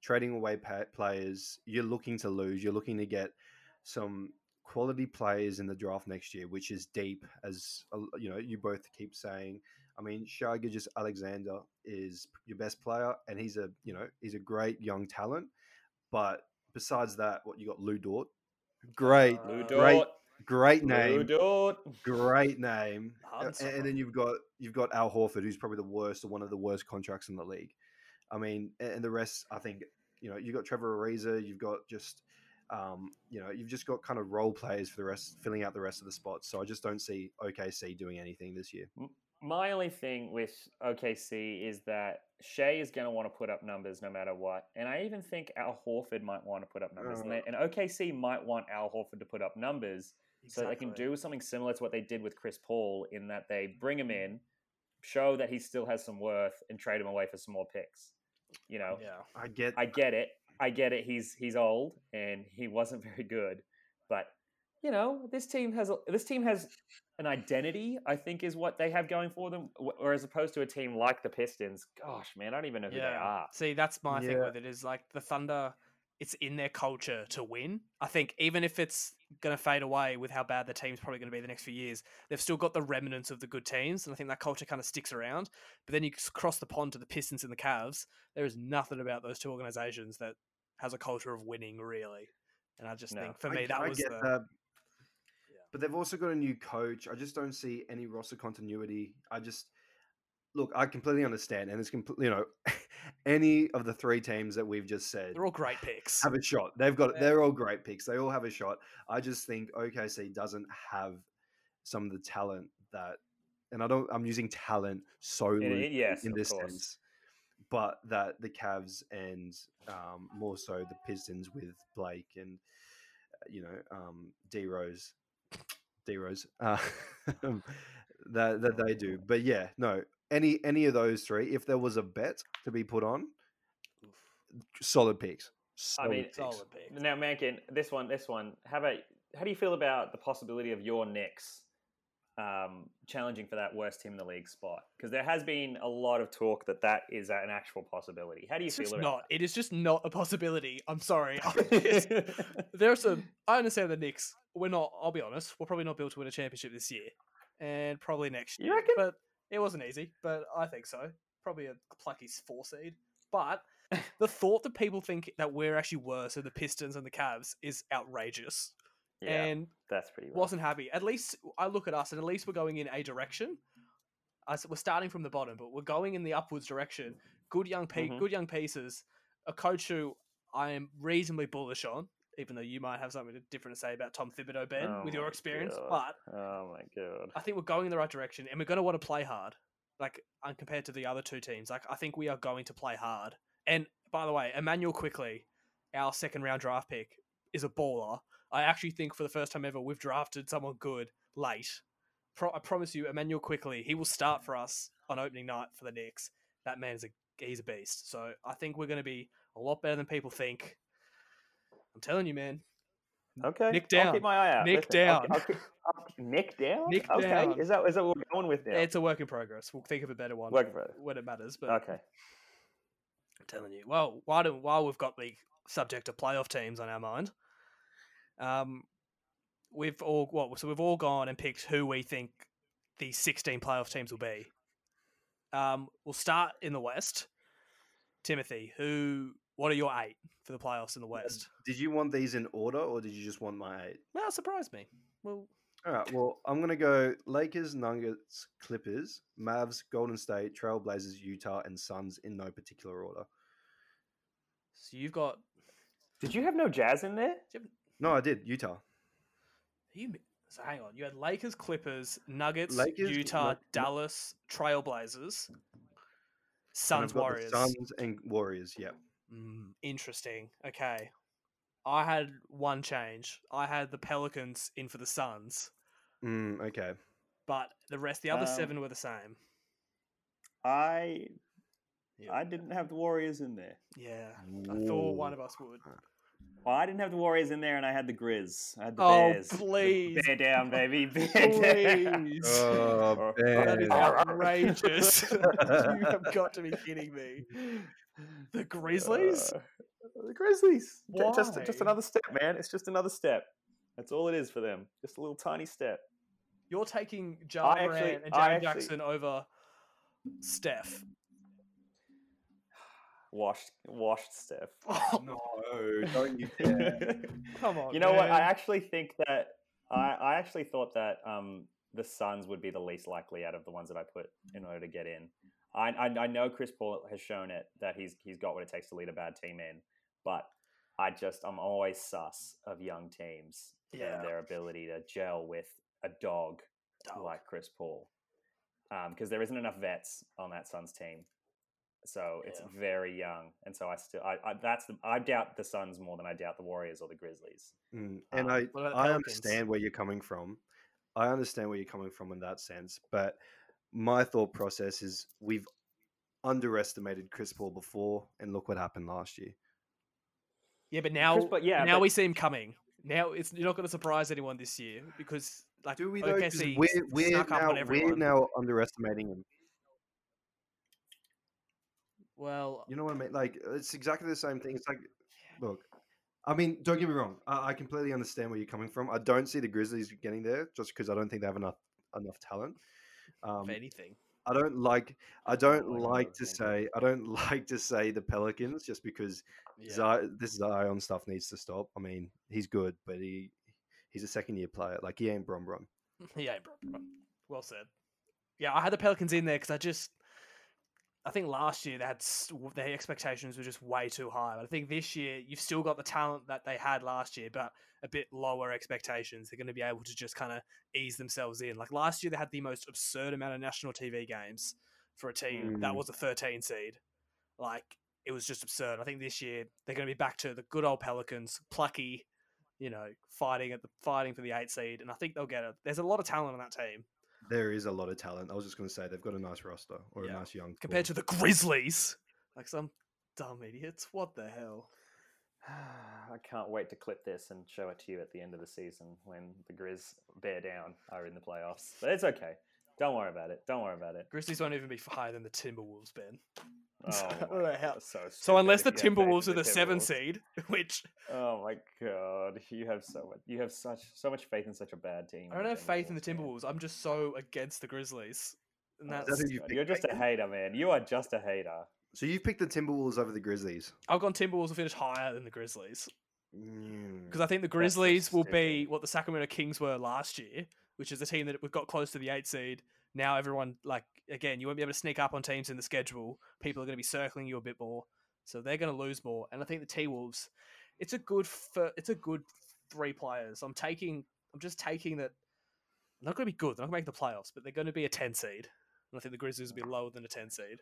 trading away players. You're looking to lose. You're looking to get some quality players in the draft next year, which is deep, as you know. You both keep saying. I mean, Shai Alexander is your best player, and he's a you know he's a great young talent. But besides that, what you got Lu Dort, great, Uh, Lu great, Dort. great name, Dort. great name. Harden And, then you've got you've got Al Horford, who's probably the worst or one of the worst contracts in the league. I mean, and the rest, I think, you know, you've got Trevor Ariza, you've got just, um, you know, you've just got kind of role players for the rest, filling out the rest of the spots. So I just don't see OKC doing anything this year. My only thing with OKC is that Shai is going to want to put up numbers no matter what, and I even think Al Horford might want to put up numbers, and, they, and OKC might want Al Horford to put up numbers so they can do something similar to what they did with Chris Paul in that they bring him in, show that he still has some worth, and trade him away for some more picks. You know, Yeah. I get, I get it. I get it. He's he's old and he wasn't very good, but you know this team has a, this team has an identity. I think is what they have going for them, or as opposed to a team like the Pistons. Gosh, man, I don't even know who they are. See, that's my thing Yeah. with it is like the Thunder, it's in their culture to win. I think even if it's going to fade away with how bad the team's probably going to be the next few years, they've still got the remnants of the good teams. And I think that culture kind of sticks around. But then you cross the pond to the Pistons and the Cavs. There is nothing about those two organizations that has a culture of winning, really. And I just No. think for I- me, that I was get the. that. But they've also got a new coach. I just don't see any roster continuity. I just look. I completely understand, and it's completely you know, any of the three teams that we've just said They're all great picks. have a shot. They've got. Yeah. They're all great picks. They all have a shot. I just think OKC doesn't have some of the talent that, and I don't. I'm using talent so In- in- yes, in this course. sense, but that the Cavs and um, more so the Pistons with Blake and uh, you know um, D Rose, D Rose, uh, that that they do. But yeah, no, any any of those three, if there was a bet to be put on, solid picks. I mean, picks. Solid pick. Now, Mankin, this one, this one. How about how do you feel about the possibility of your Knicks um, challenging for that worst team in the league spot? Because there has been a lot of talk that that is an actual possibility. How do you It's feel just about not. It is just not a possibility. I'm sorry. I'm just- that? There's some. I understand the Knicks. We're not. I'll be honest. We're probably not built to win a championship this year, and probably next year. You year. reckon? But it wasn't easy. But I think so. Probably a plucky four seed. But the thought that people think that we're actually worse than the Pistons and the Cavs is outrageous. yeah, And that's pretty. Rough. wasn't happy. At least I look at us, and at least we're going in a direction. We're starting from the bottom, but we're going in the upwards direction. Good young pe- Mhm. good young pieces. A coach who I am reasonably bullish on, even though you might have something different to say about Tom Thibodeau, Ben, Oh with your experience. God. But Oh my god. I think we're going in the right direction, and we're going to want to play hard. Like compared to the other two teams, like I think we are going to play hard. And by the way, Immanuel Quickley, our second round draft pick, is a baller. I actually think for the first time ever, we've drafted someone good late. Pro- I promise you, Immanuel Quickley, he will start for us on opening night for the Knicks. That man is a he's a beast. So I think we're going to be a lot better than people think. I'm telling you, man. Okay, Nick I'll down. keep my eye out. Nick Listen, I'll- down. I'll keep- I'll Nick down. Nick okay, down. is that is that what we're going with now? It's a work in progress. We'll think of a better one Working for it. when it matters. But Okay. I'm telling you. Well, while while we've got the subject of playoff teams on our mind, um, we've all what so we've all gone and picked who we think the 16 playoff teams will be. Um, we'll start in the West. Timothy, who? What are your eight for the playoffs in the West? Did you want these in order, or did you just want my eight? Well, surprise me. Well, All right. Well, I'm gonna go Lakers, Nuggets, Clippers, Mavs, Golden State, Trailblazers, Utah, and Suns in no particular order. so you've got Did you have no jazz in there? No, I did Utah. you. So hang on, you had Lakers, Clippers, Nuggets, Lakers, Utah, Nug- Dallas, Trailblazers, Suns, I've got the Warriors. Suns and Warriors. Yeah. Mm, interesting. Okay. I had one change. I had the Pelicans in for the Suns, Mm, okay. but the rest, the other Um, seven were the same. I Yeah. I didn't have the Warriors in there. Yeah, I thought one of us would. Well, I didn't have the Warriors in there, and I had the Grizz. I had the Oh, Bears. The please. Bear down, baby. Bear down. Please. Oh, that is Ben. outrageous. you have got to be kidding me. The Grizzlies? Uh, the Grizzlies. Ju- Just, just another step, man. It's just another step. That's all it is for them. Just a little tiny step. You're taking actually- and actually- Jackson over Steph. Washed, washed Steph. Oh, No, don't you dare. come on. you know what? I actually think that I, I actually thought that um, the Suns would be the least likely out of the ones that I put in order to get in. I, I, I know Chris Paul has shown it that he's he's got what it takes to lead a bad team in, but I just I'm always sus of young teams Yeah. and their ability to gel with a dog, Dog. like Chris Paul, because there isn't enough vets on that Suns team. So it's Yeah. very young, and so I still I, I that's the, I doubt the Suns more than I doubt the Warriors or the Grizzlies. Mm, And Um, I, what about the I understand where you're coming from. I understand where you're coming from in that sense. But my thought process is we've underestimated Chris Paul before, and look what happened last year. Yeah, but now, Chris- but yeah, now but- we see him coming. Now it's you're not going to surprise anyone this year because like Do we though? 'Cause OKC we're we're snuck up now, on we're now underestimating him. well, You know what I mean? Like it's exactly the same thing. It's like, look, I mean, don't get me wrong. I, I completely understand where you're coming from. I don't see the Grizzlies getting there just because I don't think they have enough enough talent. Um, if anything, I don't like. I don't like like to say. I don't like to say the Pelicans just because yeah. Zi- this Zion stuff needs to stop. I mean, he's good, but he he's a second year player. Like he ain't Brom Brom. Yeah, bro, bro. Well said. Yeah, I had the Pelicans in there because I just, I think last year they had s- their expectations were just way too high. But I think this year you've still got the talent that they had last year, but a bit lower expectations. They're going to be able to just kind of ease themselves in. Like last year, they had the most absurd amount of national TV games for a team that Mm. was a 13 seed. Like it was just absurd. I think this year they're going to be back to the good old Pelicans, plucky, you know, fighting at the fighting for the eight seed, and I think they'll get it. There's a lot of talent on that team There is a lot of talent. I was just going to say they've got a nice roster or Yeah. a nice young compared core. to the Grizzlies. Like some dumb idiots. What the hell? I can't wait to clip this and show it to you at the end of the season when the Grizz bear down are in the playoffs. But it's okay. Don't worry about it. Don't worry about it. Grizzlies won't even be higher than the Timberwolves, Ben. Oh, I don't know how- So, So unless the stupid if you have faith Timberwolves are the seven Timberwolves. seed, which Oh my god, you have so much. You have such so much faith in such a bad team. I don't have faith in the man. Timberwolves. I'm just so against the Grizzlies. And Oh, that's who you God, picked, You're just a hater, man. You are just a hater. So you've picked the Timberwolves over the Grizzlies. I've gone Timberwolves will finish higher than the Grizzlies. Mm. Because I think the That's so Grizzlies will be what the Sacramento Kings were last year, which is a team that we got close to the eight seed. Now everyone like again, you won't be able to sneak up on teams in the schedule. People are going to be circling you a bit more, so they're going to lose more. And I think the T Wolves, it's a good for it's a good three players. I'm taking I'm just taking that. They're not going to be good. They're not going to make the playoffs, but they're going to be a ten seed. And I think the Grizzlies will be lower than a ten seed.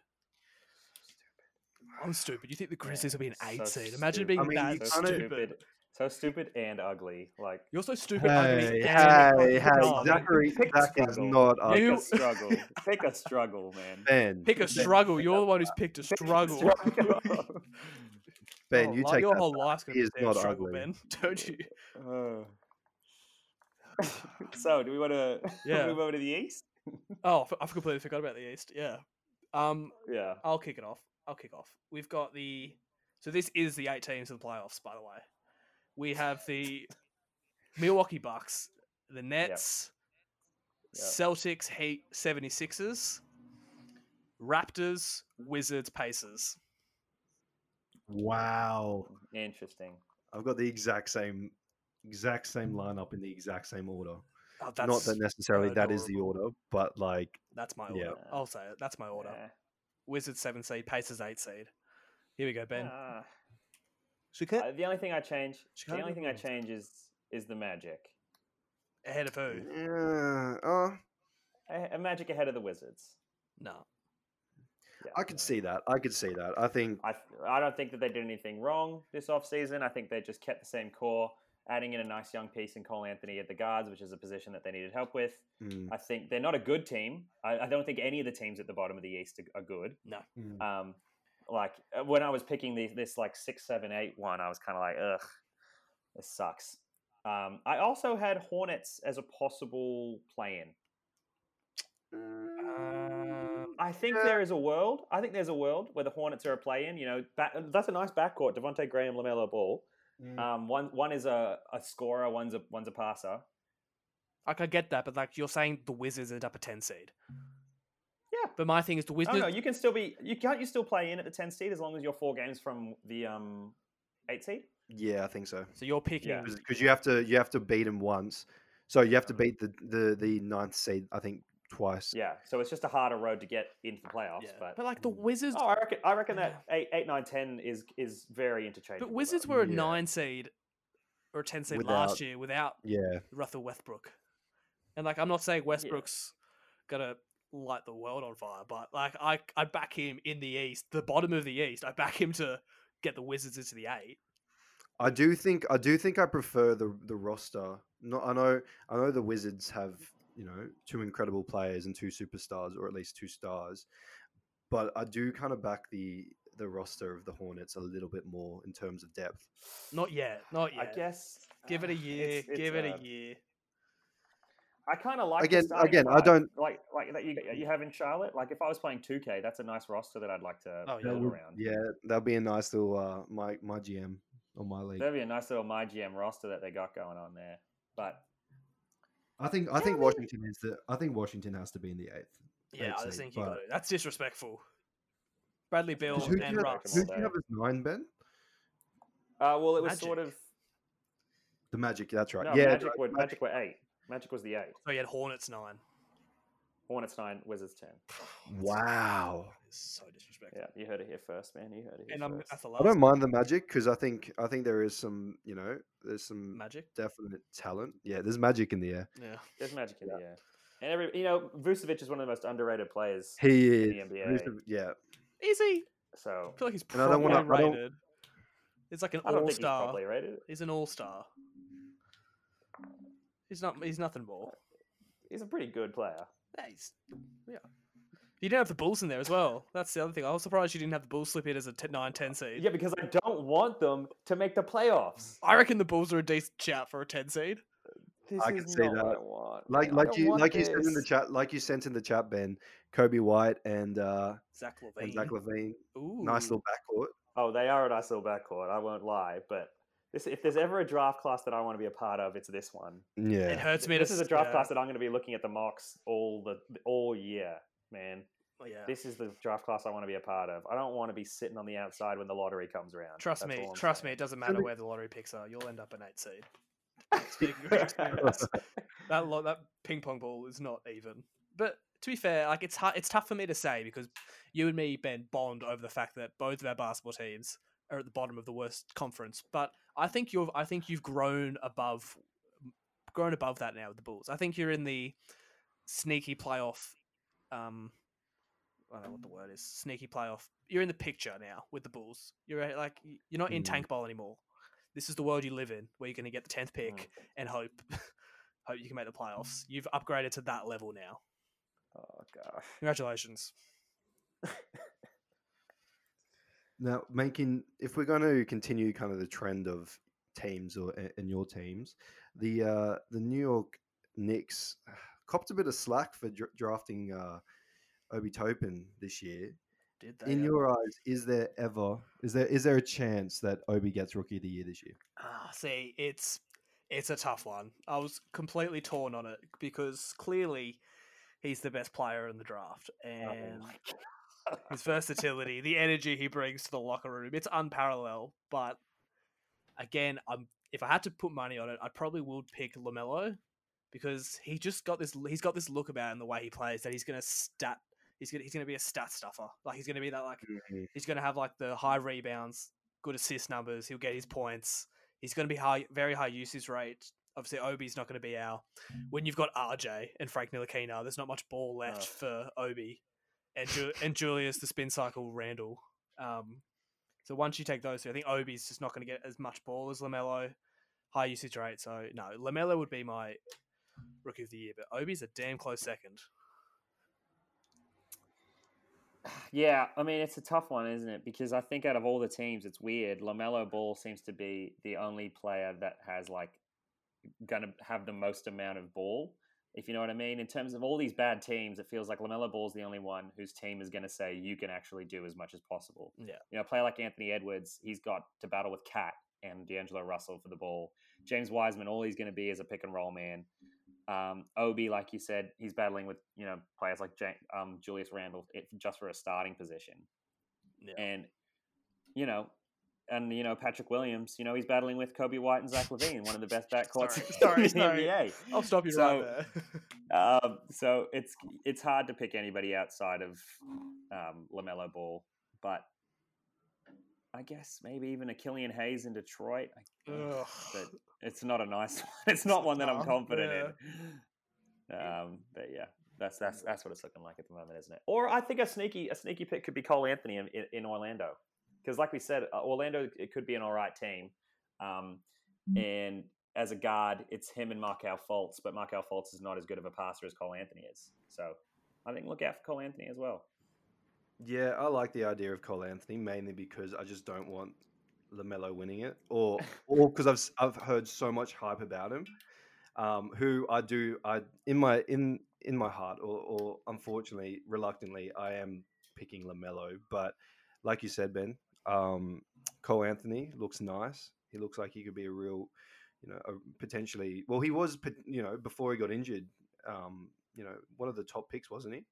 I'm stupid. You think the Grizzlies will be an so eight seed? Imagine being I mean, that So kinda- stupid. So stupid and ugly. Like You're so stupid. ugly, Hey, and hey, hey! Zachary, Pick Zach is not ugly. You- a struggle. pick a struggle, man. Ben. Pick a Ben, struggle. You're the one who's picked a struggle. struggle. Ben, you li- take your that whole back. life's gonna He be is a not struggle, ugly. Ben. Don't you? Uh. so, do we want to Yeah. move over to the east? Oh, I've completely forgot about the East. Yeah. Um, Yeah. I'll kick it off. I'll kick off. We've got the. So this is the eight teams of the playoffs, by the way. We have the Milwaukee Bucks, the Nets, Yep. Celtics, Heat, 76ers, Raptors, Wizards, Pacers. Wow. Interesting. I've got the exact same, exact same lineup in the exact same order. Oh, that's Not that necessarily that is the order, but like That's my order. Yeah. order. I'll say it. That's my order. Yeah. Wizards seven seed, Pacers eight seed. Here we go, Ben. Ah. Chicago Uh, the only thing I change, Chicago the only thing I Bulls. change is is the Magic. ahead of who? yeah, uh, A, a Magic ahead of the Wizards. No. Yeah, I could see that. I could see that. I think I I don't think that they did anything wrong this offseason. I think they just kept the same core, adding in a nice young piece in Cole Anthony at the guards, which is a position that they needed help with. mm, I think they're not a good team. I, I don't think any of the teams at the bottom of the East are, are good. mm, Um, like uh, when I was picking the, this like six, seven, eight one, I was kind of like, ugh, this sucks. Um, I also had Hornets as a possible play-in. Um, I think Yeah. there is a world. I think there's a world where the Hornets are a play-in. You know, back, that's a nice backcourt. Devonte Graham, Lamelo Ball. mm. Um, one one is a, a scorer. One's a one's a passer. like I get that, but like you're saying the Wizards end up a ten seed. Yeah. But my thing is the Wizards. Oh no, you can still be. You can't. You still play in at the ten seed as long as you're four games from the um eight seed. yeah, I think so. so you're picking. Yeah. Because you have to you have to beat them once So you have to beat the the the ninth seed, I think, twice. Yeah, so it's just a harder road to get into the playoffs. Yeah. But, But like the Wizards, oh, I reckon I reckon that eight, eight, nine, ten is is very interchangeable. but Wizards though. were a Yeah. nine seed or a ten seed Without- last year without Yeah, Russell Westbrook. And like I'm not saying Westbrook's gonna light the world on fire, but like I I back him in the East, the bottom of the East. I back him to get the Wizards into the eight. I do think I do think I prefer the the roster. Not I know I know the Wizards have you know two incredible players and two superstars, or at least two stars, but I do kind of back the the roster of the Hornets a little bit more in terms of depth. Not yet, not yet. I guess Give it a uh, year. it's- it's, give it uh, a year. I kind of like the Again- starting again, I don't- like like that you you have in Charlotte. Like if I was playing two K, that's a nice roster that I'd like to Oh, yeah. build would- around. Yeah, that'll be a nice little uh, my my GM on my league. That'd be a nice little my GM roster that they got going on there. But I think I think I Washington is the I think Washington has to be in the eighth. Yeah, I just think you got it. That's disrespectful. Bradley Beal 'Cause Who do and you have, Russ. who do you have as nine, Ben? uh, well, it was sort of The Magic. That's right. no, yeah, Magic, no, were, Magic were eight. Magic was the eight. So he had Hornets nine. Hornets nine, Wizards ten. Wow. So disrespectful. Yeah, you heard it here first, man. You heard it here And I'm first. I don't mind the Magic because I think I think there is some you know there's some Magic. definite talent. Yeah, there's magic in the air. Yeah. There's magic in the air. And every you know, Vucevic is one of the most underrated players. He in is. the NBA. Who's yeah, Is he? So I feel like he's And I don't wanna- I don't- rated. He's like an all think he's star. properly rated. He's an all star. He's not. He's nothing more. He's a pretty good player. Yeah, he's, yeah. You didn't have the Bulls in there as well. That's the other thing. I was surprised you didn't have the Bulls slip in as a 9 10 seed. Yeah, because I don't want them to make the playoffs. I reckon the Bulls are a decent shout for a 10 seed. This I can see that. Like like you want like you said in the chat like you sent in the chat, Ben. Coby White and uh Zach LaVine. and Zach LaVine. Ooh. Nice little backcourt. Oh, they are a nice little backcourt. I won't lie, but this, if there's ever a draft class that I want to be a part of, it's this one. Yeah. It hurts me This to is a draft yeah. class that I'm going to be looking at the mocks all the all year, man. Oh, yeah. This is the draft class I want to be a part of. I don't want to be sitting on the outside when the lottery comes around. Trust That's me, all I'm trust me, it doesn't matter where the lottery picks are. You'll end up an 8 seed. Speaking of experience. that lo- that ping pong ball is not even. But to be fair, like it's hard, it's tough for me to say because you and me, Ben, bond over the fact that both of our basketball teams are at the bottom of the worst conference. But I think you've I think you've grown above grown above that now with the Bulls. I think you're in the sneaky playoff. Um, I don't know what the word is. Sneaky playoff. You're in the picture now with the Bulls. You're like you're not in Mm. tank ball anymore. This is the world you live in, where you're going to get the tenth pick Mm. and hope hope you can make the playoffs. You've upgraded to that level now. Oh gosh. Congratulations. Now, making if we're going to continue kind of the trend of teams or in your teams, the uh, the New York Knicks copped a bit of slack for dra- drafting uh, Obi Toppin this year. Did they? In your eyes, is there ever is there is there a chance that Obi gets Rookie of the Year this year? Ah, see, it's it's a tough one. I was completely torn on it because clearly he's the best player in the draft, and his versatility, the energy he brings to the locker room, it's unparalleled. But again, I'm if I had to put money on it, I probably would pick Lamelo because he just got this. He's got this look about him the way he plays that he's gonna stat. He's gonna he's gonna be a stat stuffer. Like he's gonna be that like mm-hmm. he's gonna have like the high rebounds, good assist numbers. He'll get his points. He's gonna be high, very high usage rate. Obviously, Obi's not going to be our. Mm. When you've got RJ and Frank Ntilikina, there's not much ball left for Obi, and Ju- and Julius the spin cycle Randle. Um, so once you take those two, I think Obi's just not going to get as much ball as Lamelo. High usage rate, so no, Lamelo would be my rookie of the year, but Obi's a damn close second. Yeah, I mean it's a tough one, isn't it? Because I think out of all the teams, it's weird. Lamelo Ball seems to be the only player that has like gonna have the most amount of ball. If you know what I mean. In terms of all these bad teams, it feels like Lamelo Ball's the only one whose team is going to say you can actually do as much as possible. Yeah. You know, a player like Anthony Edwards, he's got to battle with KAT and D'Angelo Russell for the ball. James Wiseman, all he's going to be is a pick and roll man. Um, Obi, like you said, he's battling with you know players like Jan- um, Julius Randle it, just for a starting position. Yeah. And you know, and you know Patrick Williams, you know he's battling with Coby White and Zach LaVine, one of the best backcourts Sorry, in sorry, the NBA. I'll stop you So- right there. Um, so it's it's hard to pick anybody outside of um, Lamelo Ball, but I guess maybe even a Killian Hayes in Detroit. I, Ugh. but it's not a nice one. It's not one that I'm No, confident in. Um, but yeah, that's that's that's what it's looking like at the moment, isn't it? Or I think a sneaky a sneaky pick could be Cole Anthony in, in, in Orlando, because like we said, uh, Orlando it could be an all right team, um, and as a guard, it's him and Markelle Fultz, but Markelle Fultz is not as good of a passer as Cole Anthony is. So I think look out for Cole Anthony as well. Yeah, I like the idea of Cole Anthony mainly because I just don't want Lamelo winning it, or or because I've s- I've heard so much hype about him. Um, who I do I in my in in my heart, or, or unfortunately, reluctantly, I am picking Lamelo. But like you said, Ben, um, Cole Anthony looks nice. He looks like he could be a real, you know, a potentially. Well, he was, you know, before he got injured. Um, you know, one of the top picks, wasn't he?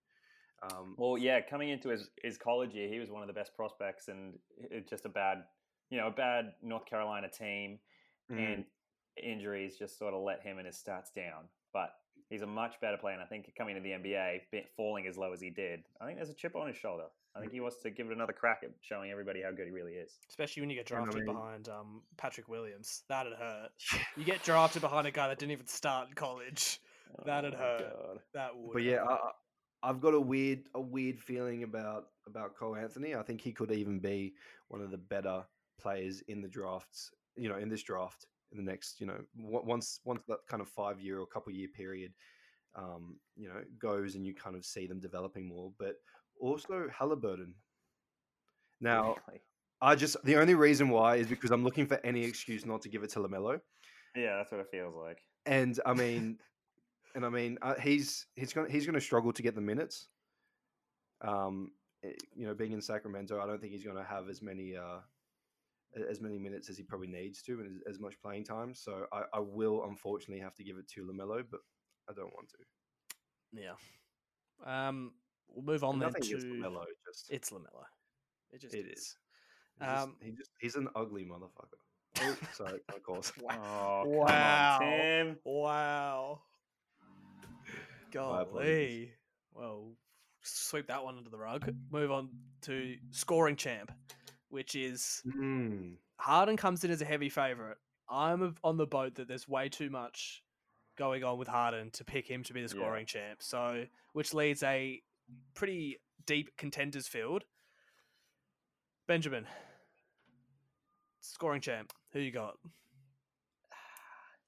Um, Well, yeah, coming into his, his college year, he was one of the best prospects, and just a bad, you know, a bad North Carolina team, mm. and injuries just sort of let him and his stats down. But he's a much better player, and I think coming to the NBA, falling as low as he did, I think there's a chip on his shoulder. I think he wants to give it another crack at showing everybody how good he really is. Especially when you get And I drafted mean- behind um, Patrick Williams. That'd hurt. You get drafted behind a guy that didn't even start in college. That'd Oh, hurt. God. That would. but yeah. I, I- I've got a weird a weird feeling about about Cole Anthony. I think he could even be one of the better players in the drafts. You know, in this draft in the next you know once once that kind of five year or couple year period, um, you know, goes and you kind of see them developing more. But also Halliburton. Now? I just the only reason why is because I'm looking for any excuse not to give it to Lamelo. yeah, that's what it feels like. and I mean, and I mean, uh, he's he's gonna he's going to struggle to get the minutes. Um, eh, you know, being in Sacramento, I don't think he's going to have as many uh as many minutes as he probably needs to, and as, as much playing time. So I, I will unfortunately have to give it to Lamelo, but I don't want to. yeah. Um, we'll move on then to against Lamelo, just it's Lamelo. It just it is. is. He's Um, he just he's an ugly motherfucker. Oh, sorry, of course. Oh, Wow. on, Wow. My. Golly. Well, sweep that one under the rug. Move on to scoring champ, which is Mm. Harden comes in as a heavy favorite. I'm on the boat that there's way too much going on with Harden to pick him to be the Yeah. scoring champ. So, which leads a pretty deep contenders field. Benjamin, scoring champ. Who you got?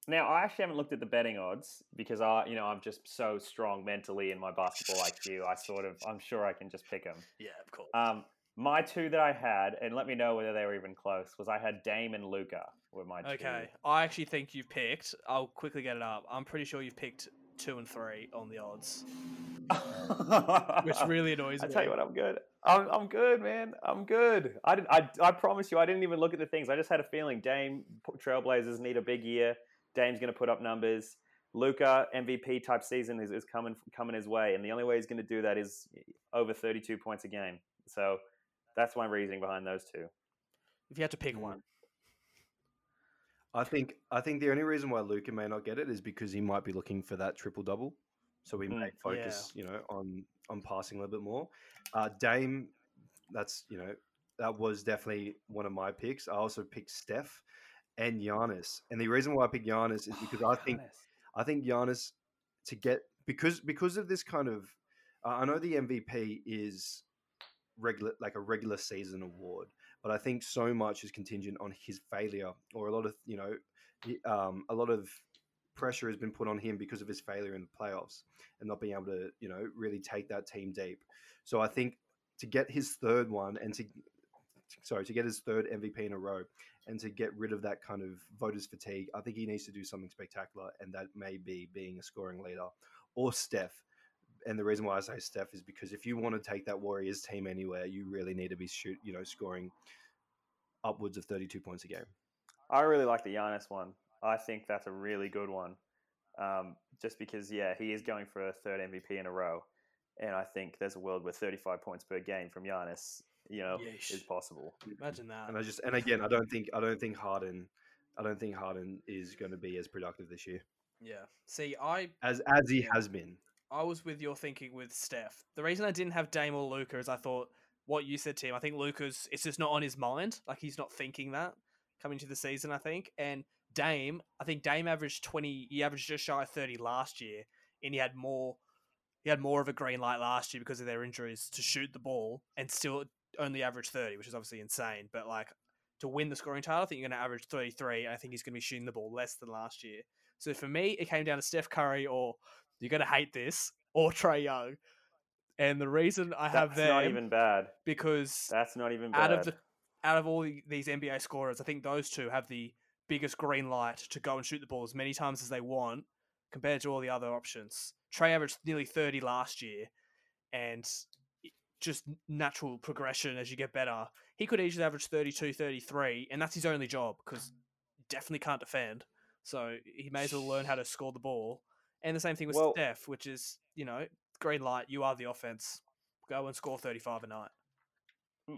Now, I actually haven't looked at the betting odds because I, you know, I'm just so strong mentally in my basketball IQ. I sort of, I'm sure I can just pick them. Yeah, of course. Um, my two that I had, and let me know whether they were even close, was I had Dame and Luka were my two. Okay, I actually think you've picked. I'll quickly get it up. I'm pretty sure you've picked two and three on the odds, which really annoys me. I tell you what, I'm good. I'm, I'm good, man. I'm good. I didn't. I, I promise you, I didn't even look at the things. I just had a feeling. Dame Trailblazers need a big year. Dame's going to put up numbers. Luka MVP type season is, is coming coming his way, and the only way he's going to do that is over 32 points a game. So that's my reasoning behind those two. If you had to pick one, I think I think the only reason why Luka may not get it is because he might be looking for that triple double. So we Mm, may focus, you know, on on passing a little bit more. Uh, Dame, that's you know, that was definitely one of my picks. I also picked Steph and Giannis, and the reason why I picked Giannis is because I think Giannis. I think Giannis to get because because of this kind of uh, I know the MVP is regular like a regular season award, but I think so much is contingent on his failure or a lot of you know um, a lot of pressure has been put on him because of his failure in the playoffs and not being able to you know really take that team deep. So I think to get his third one and to sorry to get his third MVP in a row and to get rid of that kind of voters fatigue, I think he needs to do something spectacular, and that may be being a scoring leader or Steph. And the reason why I say Steph is because if you want to take that Warriors team anywhere, you really need to be shoot, you know, scoring upwards of thirty-two points a game. I really like the Giannis one. I think that's a really good one. Um, just because, yeah, he is going for a third MVP in a row. And I think there's a world where 35 points per game from Giannis you know, Yeesh. is possible. Imagine that. And I just and again, I don't think I don't think Harden, I don't think Harden is going to be as productive this year Yeah. See, I as as he has been. I was with your thinking with Steph. The reason I didn't have Dame or Luka is I thought what you said, Tim. I think Luka's it's just not on his mind. Like he's not thinking that coming to the season. I think and Dame, I think Dame averaged twenty. He averaged just shy of thirty last year, and he had more. He had more of a green light last year because of their injuries to shoot the ball, and still only averaged thirty, which is obviously insane. But like to win the scoring title, I think you're going to average thirty three. I think he's going to be shooting the ball less than last year. So for me, it came down to Steph Curry or you're going to hate this or Trae Young. And the reason I have That's them not even bad. because That's not even bad. out of the out of all the, these NBA scorers, I think those two have the biggest green light to go and shoot the ball as many times as they want compared to all the other options. Trae averaged nearly 30 last year and just natural progression as you get better. He could easily average 32, 33 and that's his only job because definitely can't defend. So he may as well learn how to score the ball. And the same thing with Well- Steph, which is, you know, green light, you are the offense. Go and score 35 a night.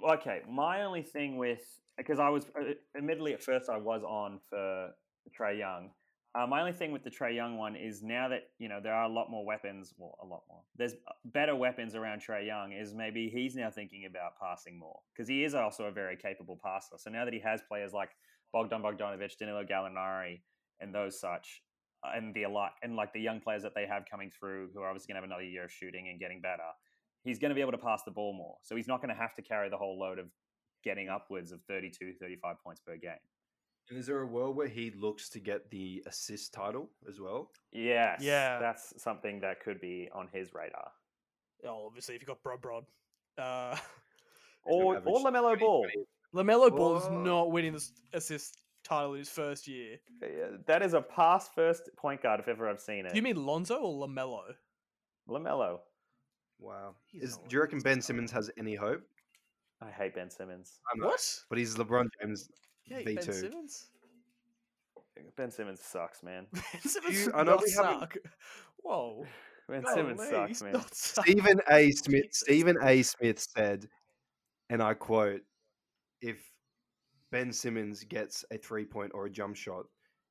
okay, my only thing with because I was uh, admittedly at first I was on for Trae Young. Uh, my only thing with the Trae Young one is now that you know there are a lot more weapons, well, a lot more. There's uh, better weapons around Trae Young. Is maybe he's now thinking about passing more because he is also a very capable passer. So now that he has players like Bogdan Bogdanovic, Danilo Gallinari, and those such, and the like, and like the young players that they have coming through, who are obviously going to have another year of shooting and getting better he's going to be able to pass the ball more. So he's not going to have to carry the whole load of getting upwards of 32, 35 points per game. And is there a world where he looks to get the assist title as well? Yes. Yeah. That's something that could be on his radar. Oh, obviously, if you've got Brod Brod. Uh, Or, or average LaMelo Ball. 20. LaMelo Ball is not winning the assist title in his first year. That is a pass first point guard if ever I've seen it. Do you mean Lonzo or LaMelo? LaMelo. Wow. He's Is, do you reckon Ben Simmons has any hope? I hate Ben Simmons. I know, What? But he's LeBron James Yeah, V Ben two. Simmons? Ben Simmons sucks, man. Ben Simmons You- I know not we suck. Whoa. Ben golly, Simmons sucks, man. Stephen A. Smith. Stephen A. Smith said, and I quote: "If Ben Simmons gets a three point or a jump shot,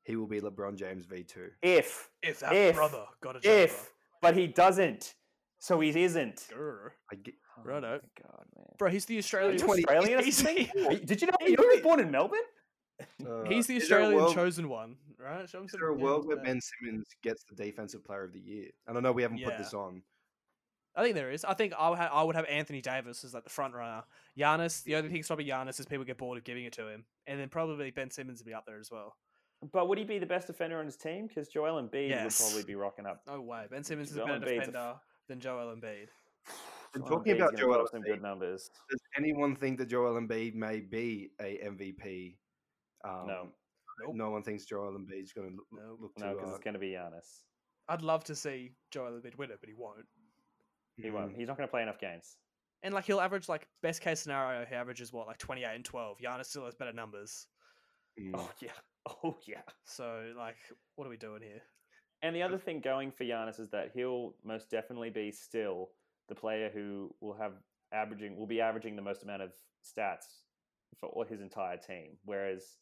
he will be LeBron James v two. If, If that If- brother got a jumper. if, but he doesn't. So he isn't. Grr. I get, Oh Righto. my God, man. Bro, he's the Are you Australian. 20 Australian or he's- he- Did you know he you were born in Melbourne? uh, He's the is there a Australian world- chosen one, right? Show him Is some there a world where yeah. Ben Simmons gets the Defensive Player of the Year? And I know we haven't put this on. I think there is. I think I would, ha- I would have Anthony Davis as like the front runner. Giannis, the only thing is probably Giannis is people get bored of giving it to him, and then probably Ben Simmons would be up there as well. But would he be the best defender on his team? Because Joel Embiid Yes. would probably be rocking up. No way. Ben Simmons is a better Embiid's a f- defender than Joel Embiid. And Joel talking Embiid's about Joel up some good numbers. Does anyone think that Joel Embiid may be a MVP? Um, No, Nope. No one thinks Joel Embiid's going to look, Nope. look no, because uh, it's going to be Giannis. I'd love to see Joel Embiid win it, but he won't. He won't. mm, He's not going to play enough games. And like he'll average like best case scenario, he averages what like twenty eight and twelve. Giannis still has better numbers. mm. Oh yeah. Oh yeah. So like, what are we doing here? And the other thing going for Giannis is that he'll most definitely be still the player who will have averaging will be averaging the most amount of stats for all his entire team. Whereas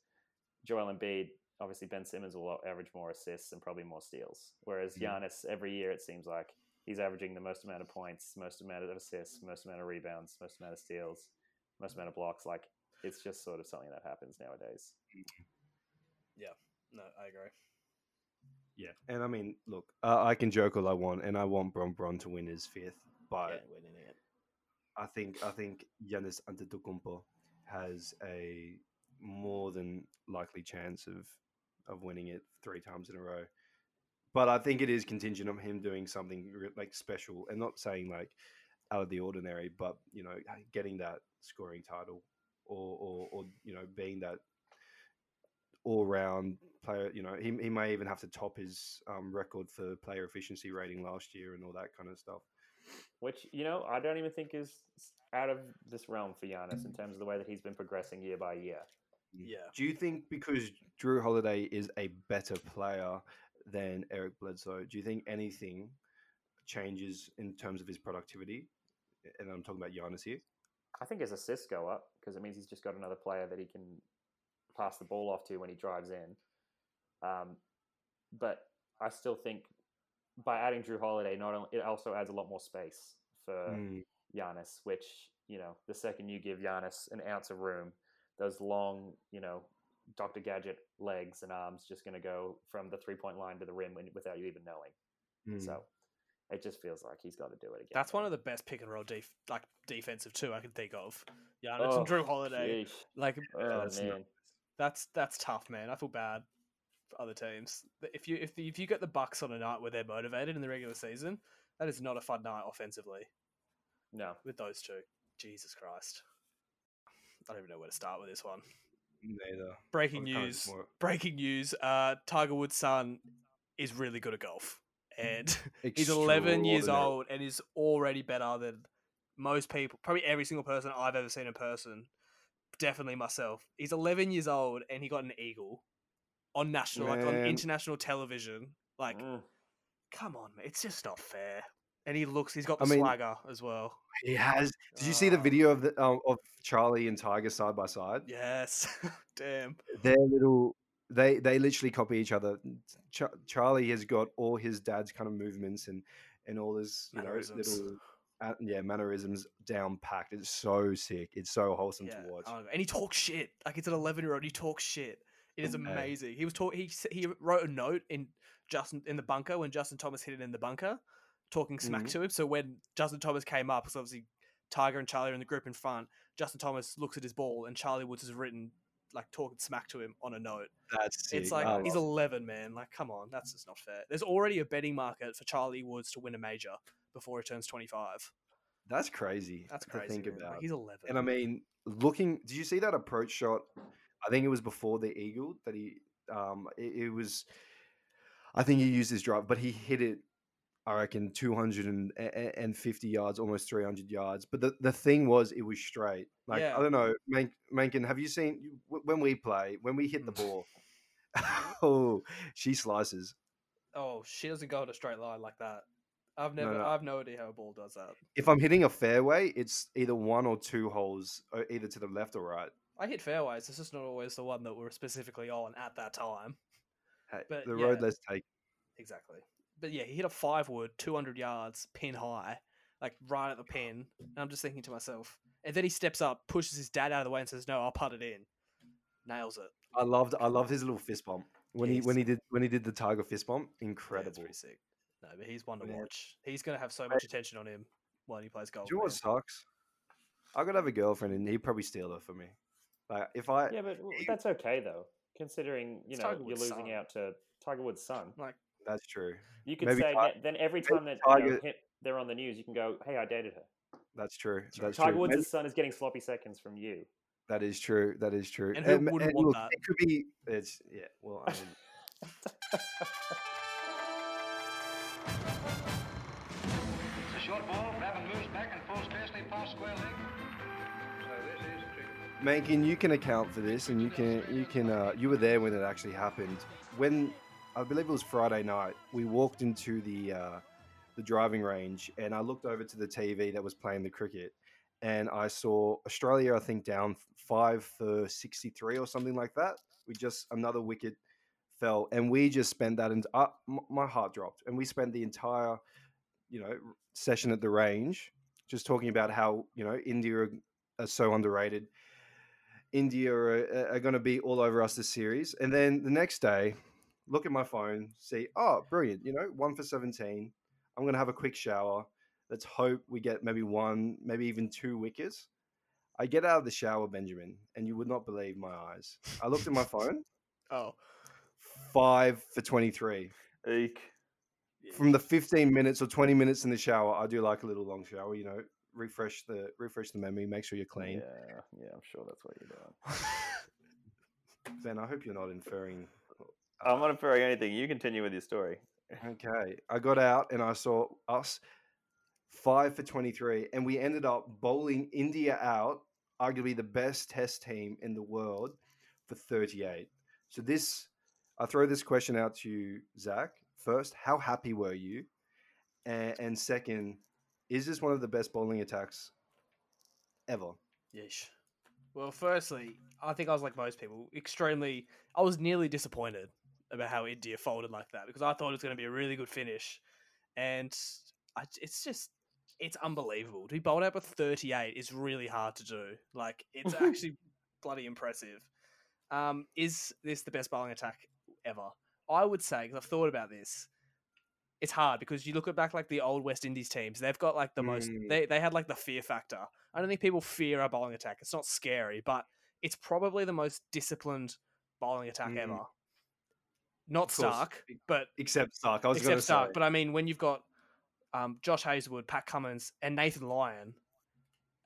Joel Embiid, obviously Ben Simmons will average more assists and probably more steals. Whereas Mhm. Giannis, every year it seems like he's averaging the most amount of points, most amount of assists, most amount of rebounds, most amount of steals, most amount of blocks. Like it's just sort of something that happens nowadays. Yeah, no, I agree. Yeah, and I mean, look, uh, I can joke all I want, and I want Bron Bron to win his fifth, but winning it. I think I think Giannis Antetokounmpo has a more than likely chance of of winning it three times in a row. But I think it is contingent on him doing something like special, and not saying like out of the ordinary, but you know, getting that scoring title, or or, or you know, being that all round player. You know, he he may even have to top his um, record for player efficiency rating last year and all that kind of stuff. which you know I don't even think is out of this realm for Giannis in terms of the way that he's been progressing year by year. Yeah. Do you think because Jrue Holiday is a better player than Eric Bledsoe, do you think anything changes in terms of his productivity? And I'm talking about Giannis here. I think his assists go up because it means he's just got another player that he can pass the ball off to when he drives in. Um, but I still think by adding Jrue Holiday, not only it also adds a lot more space for Mm. Giannis, which you know the second you give Giannis an ounce of room, those long you know Dr. Gadget legs and arms just going to go from the three point line to the rim without you even knowing. Mm. So it just feels like he's got to do it again. That's one of the best pick and roll def- like defensive two I can think of. Yeah, Oh, and Jrue Holiday. sheesh. Like Oh that's man, that's that's tough, man. I feel bad for other teams. If you if the, if you get the Bucks on a night where they're motivated in the regular season, that is not a fun night offensively no. with those two. Jesus Christ. I don't even know where to start with this one. Neither. Breaking news. Breaking news. Uh, Tiger Woods' son is really good at golf, and he's 11 years old and is already better than most people. Probably every single person I've ever seen in person. Definitely myself. He's 11 years old and he got an eagle on national, like on international television. Like, Mm. come on, man, it's just not fair. And he looks, he's got I the mean- swagger as well. He has. Did you see the Ah. video of the um, of Charlie and Tiger side by side? Yes, damn. Their little. They they literally copy each other. Ch- Charlie has got all his dad's kind of movements and and all his you know Mannerisms. little uh, yeah mannerisms down packed. It's so sick. It's so wholesome Yeah, to watch. I and he talks shit. Like it's an 11 year old. He talks shit. It is amazing. He was talk. He he wrote a note in Justin in the bunker when Justin Thomas hit it in the bunker, talking smack Mhm. to him. So when Justin Thomas came up, because obviously Tiger and Charlie are in the group in front, Justin Thomas looks at his ball and Charlie Woods has written like talking smack to him on a note. That's sick. It's like he's 11, man. Like come on, that's just not fair. There's already a betting market for Charlie Woods to win a major before he turns 25. That's crazy. That's to crazy. think man. Like, he's 11. And I mean, looking. Did you see that approach shot? I think it was before the eagle that he. Um, it, it was. I think he used his drive, but he hit it. I reckon two hundred and fifty yards, almost three hundred yards. But the, the thing was, it was straight. Like Yeah. I don't know, Man- Mankin. Have you seen when we play when we hit the ball? oh, she slices. Oh, she doesn't go in a straight line like that. I've never, no. I've no idea how a ball does that. If I'm hitting a fairway, it's either one or two holes, uh, either to the left or right. I hit fairways. It's just not always the one that we're specifically on at that time. Hey, But the road yeah. less take. Exactly. But yeah, he hit a five wood, 200 yards, pin high, like right at the pin. And I'm just thinking to myself, and then he steps up, pushes his dad out of the way, and says, "No, I'll putt it in." Nails it. I loved I loved his little fist bump when he when he did when he did the tiger fist bump. Incredible. it's pretty sick. No, but he's one to Man. watch. He's gonna have so much attention on him while he plays golf. Do you know what sucks? I could have a girlfriend and he'd probably steal her for me. Like if I Yeah, but that's okay though, considering you It's know Tiger you're Woods' losing son. out to Tiger Woods' son. Like, that's true. You could Maybe say Ti- then every time that you know, hit, they're on the news, you can go, "Hey, I dated her." That's true. That's right. That's Tiger true. Woods' Maybe- son is getting sloppy seconds from you. that is true. That is true. And who Um, wouldn't want look, that? It could be. It's yeah. Well, I mean, It's a short ball. Bravin moves back and full scarcely past square leg. So this is tricky. Mankin, you can account for this, and you can you can uh, you were there when it actually happened. When I believe it was Friday night, we walked into the uh, the driving range, and I looked over to the TV that was playing the cricket, and I saw Australia, I think, down five for sixty three or something like that. We just another wicket fell, and we just spent that, and uh, my heart dropped, and we spent the entire you know session at the range just talking about how you know India are, so underrated. India are, are going to be all over us this series. And then the next day, look at my phone, see, oh, brilliant. You know, one for 17. I'm going to have a quick shower. Let's hope we get maybe one, maybe even two wickets. I get out of the shower, Benjamin, and you would not believe my eyes. I looked at my phone, oh, five for 23. Eek. From the 15 minutes or 20 minutes in the shower, I do like a little long shower, you know, refresh the refresh the memory, make sure you're clean. Yeah, yeah, I'm sure that's what you're doing. Ben, I hope you're not inferring I'm not inferring anything. You continue with your story. Okay. I got out and I saw us five for 23, and we ended up bowling India out, arguably the best test team in the world, for 38. So, this, I throw this question out to you, Zach. First, how happy were you? And, and second, is this one of the best bowling attacks ever? Yeesh. Well, firstly, I think I was like most people, extremely. I was nearly disappointed about how India folded like that because I thought it was going to be a really good finish, and I, it's just it's unbelievable to be bowled out with 38 is really hard to do. Like it's actually bloody impressive. Um, is this the best bowling attack ever? I would say because I've thought about this. It's hard because you look at back like the old West Indies teams. They've got like the most. Mm. They they had like the fear factor. I don't think people fear our bowling attack. It's not scary, but it's probably the most disciplined bowling attack Mm. ever. Not Stark, but Except Stark. I was going except Stark. say. But I mean, when you've got um, Josh Hazlewood, Pat Cummins, and Nathan Lyon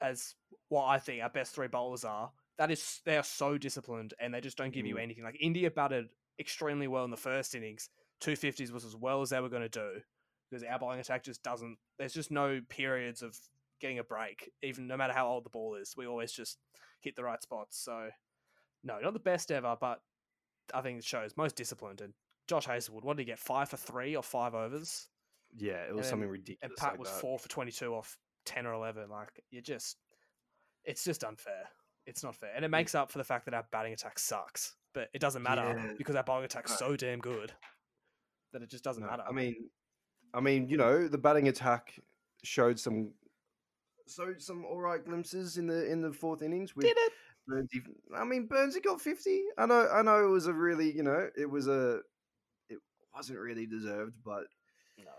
as what I think our best three bowlers are, that is they are so disciplined and they just don't give you Mm. anything. Like India batted extremely well in the first innings. Two fifties was as well as they were going to do because our bowling attack just doesn't. There's just no periods of getting a break, even no matter how old the ball is. We always just hit the right spots. So no, not the best ever, but I think it shows most disciplined. And Josh Hazlewood, what did he get? Five for three or five overs? yeah, it was and something then- ridiculous. and Pat like was that. four for twenty-two off ten or eleven. Like you just, it's just unfair. It's not fair, and it makes up for the fact that our batting attack sucks. But it doesn't matter Yeah. because our bowling attack's No. so damn good that it just doesn't No, matter. I mean, I mean, you know, the batting attack showed some, showed some all right glimpses in the in the fourth innings. With did? Burns, even- I mean, Burns he got fifty. I know, I know, it was a really, you know, it was a, it wasn't really deserved, but No.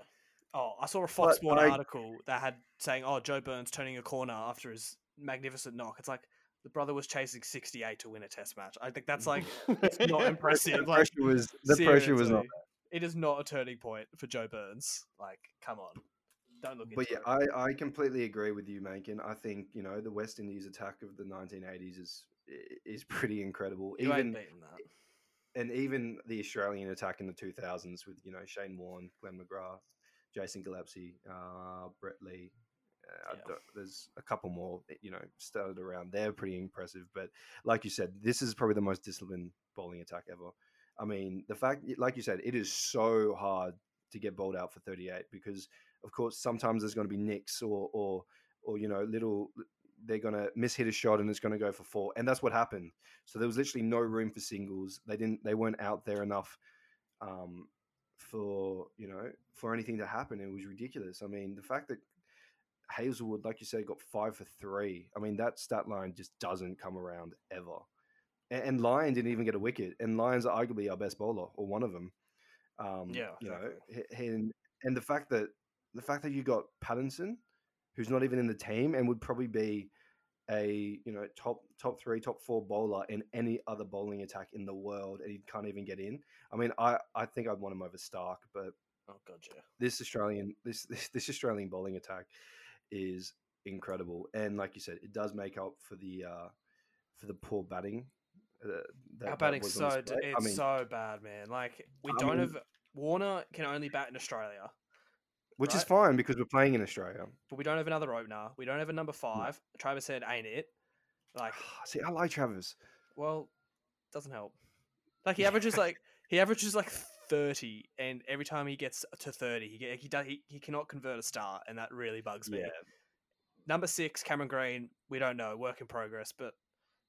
Oh, I saw a Fox But Sport I- article that had saying, "Oh, Joe Burns turning a corner after his magnificent knock." It's like the brother was chasing sixty-eight to win a Test match. I think that's like it's not impressive. The Like, pressure was the pressure was not. It is not a turning point for Joe Burns. Like, come on, don't look. But yeah, it. I, I completely agree with you, Mankin. I think you know the West Indies attack of the 1980s is is pretty incredible. you ain't even beating that. and even the Australian attack in the 2000s with you know Shane Warne, Glenn McGrath, Jason Gillespie, uh, Brett Lee. Uh, Yeah. there's a couple more, you know, started around. They're pretty impressive, but like you said, this is probably the most disciplined bowling attack ever. I mean, the fact, like you said, it is so hard to get bowled out for 38 because, of course, sometimes there's going to be nicks or, or, or you know, little. They're going to miss hit a shot and it's going to go for four, and that's what happened. So there was literally no room for singles. They didn't. They weren't out there enough um, for you know for anything to happen. It was ridiculous. I mean, the fact that Hazlewood, like you said, got five for three. I mean, that stat line just doesn't come around ever. And, and Lyon didn't even get a wicket, and Lyon's arguably our best bowler or one of them. Um, Yeah, you know, and and the fact that the fact that you got Pattinson, who's not even in the team and would probably be a you know top top three top four bowler in any other bowling attack in the world and he can't even get in i mean i i think i'd want him over stark but Oh god, yeah. this australian this this, this australian bowling attack is incredible and like you said it does make up for the uh for the poor batting uh, that, Our batting's so d- it's i mean so bad, man. Like we I don't mean- have Warner can only bat in Australia, which is fine because we're playing in australia but we don't have another opener. We don't have a number five. Travis said, "Ain't it?" Like, ah, see i like travis well, doesn't help. Like he averages like he averages like thirty, and every time he gets to thirty, he get, he does he, he cannot convert a star, and that really bugs me. Yeah. Number six, Cameron Green. We don't know, work in progress, but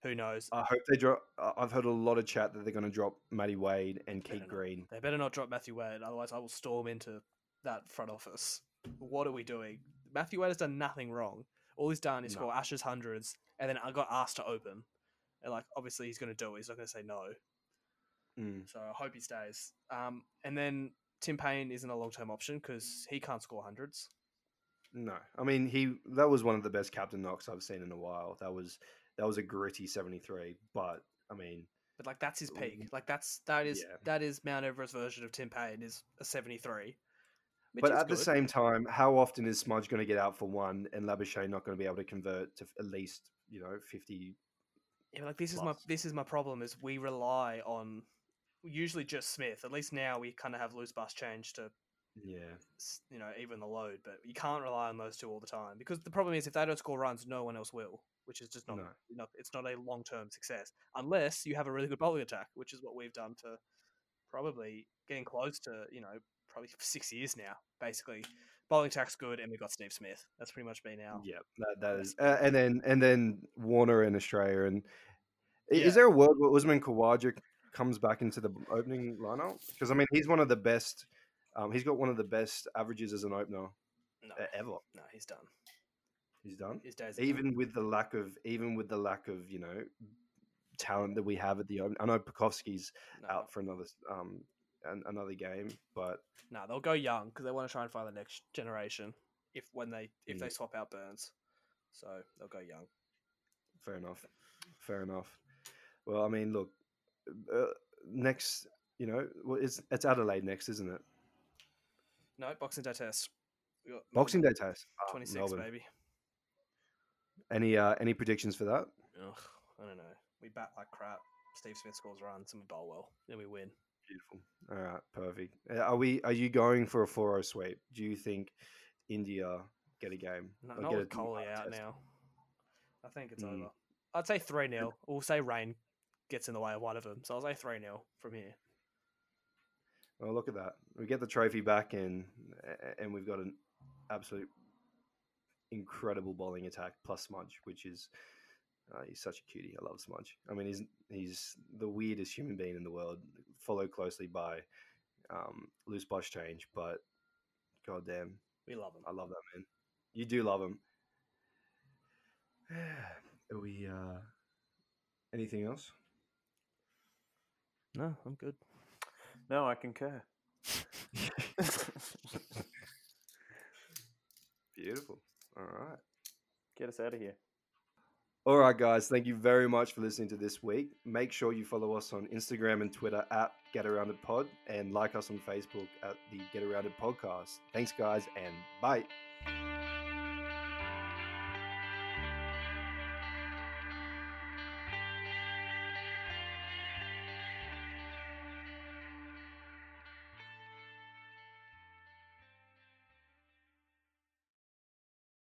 who knows? i hope they drop i've heard a lot of chat that they're going to drop matty wade and keith not. green They better not drop Matthew Wade, otherwise I will storm into that front office. What are we doing? Matthew Wade has done nothing wrong. All he's done is No. score Ashes hundreds, and then I got asked to open. And like, obviously he's going to do it. He's not going to say no. Mm. So I hope he stays. Um, and then Tim Paine isn't a long term option because he can't score hundreds. No, I mean he. That was one of the best captain knocks I've seen in a while. That was that was a gritty seventy three. But I mean, But like that's his peak. Like that's that is yeah. that is Mount Everest version of Tim Paine is a seventy three. But at the same time, how often is Smudge going to get out for one and Labuschagne not going to be able to convert to at least you know fifty? Yeah, like this is my this is my problem is we rely on usually just Smith. At least now we kind of have Labuschagne to Yeah, you know even the load, but you can't rely on those two all the time because the problem is if they don't score runs, no one else will, which is just not, No. not it's not a long term success unless you have a really good bowling attack, which is what we've done to probably getting close to you know probably six years now. Basically, bowling attack's good, and we've got Steve Smith. That's pretty much been our. Yeah, that, that is, uh, and then and then Warner in Australia, and Yeah. is there a world where Usman Khawaja comes back into the opening lineup? Because I mean, he's one of the best. Um, he's got one of the best averages as an opener No, ever. no, he's done. He's done. His days. are done. Even with the lack of, even with the lack of, you know, talent that we have at the open. I know Pucovski's no, out for another um an, another game, but no, they'll go young because they want to try and find the next generation. If when they if Mm. they swap out Burns, so they'll go young. Fair enough. Fair enough. Well, I mean, look, uh, next, you know, well, it's it's Adelaide next, isn't it? No, Boxing Day test. Boxing Day test. Ah, 26, Melbourne. baby. Any uh, any predictions for that? Ugh, I don't know. We bat like crap. Steve Smith scores runs and we bowl well. Then we win. Beautiful. All right, perfect. Are we? Are you going for a 4-0 sweep? Do you think India get a game? No, not get with Kohli test? out now. I think it's Mm. over. I'd say 3 0. We'll say rain gets in the way of one of them. So I'll say 3 0 from here. Well, look at that. We get the trophy back in, and we've got an absolute incredible bowling attack plus Smudge, which is uh, he's such a cutie. I love Smudge. I mean, he's he's the weirdest human being in the world, followed closely by um, Labuschagne. But goddamn, We love him. I love that man. You do love him. Are we? Uh, anything else? No, I'm good. No, I concur. Beautiful. All right. Get us out of here. All right, guys. Thank you very much for listening to this week. Make sure you follow us on Instagram and Twitter at Get Around Pod and like us on Facebook at the Get Around Podcast. Thanks, guys, and bye.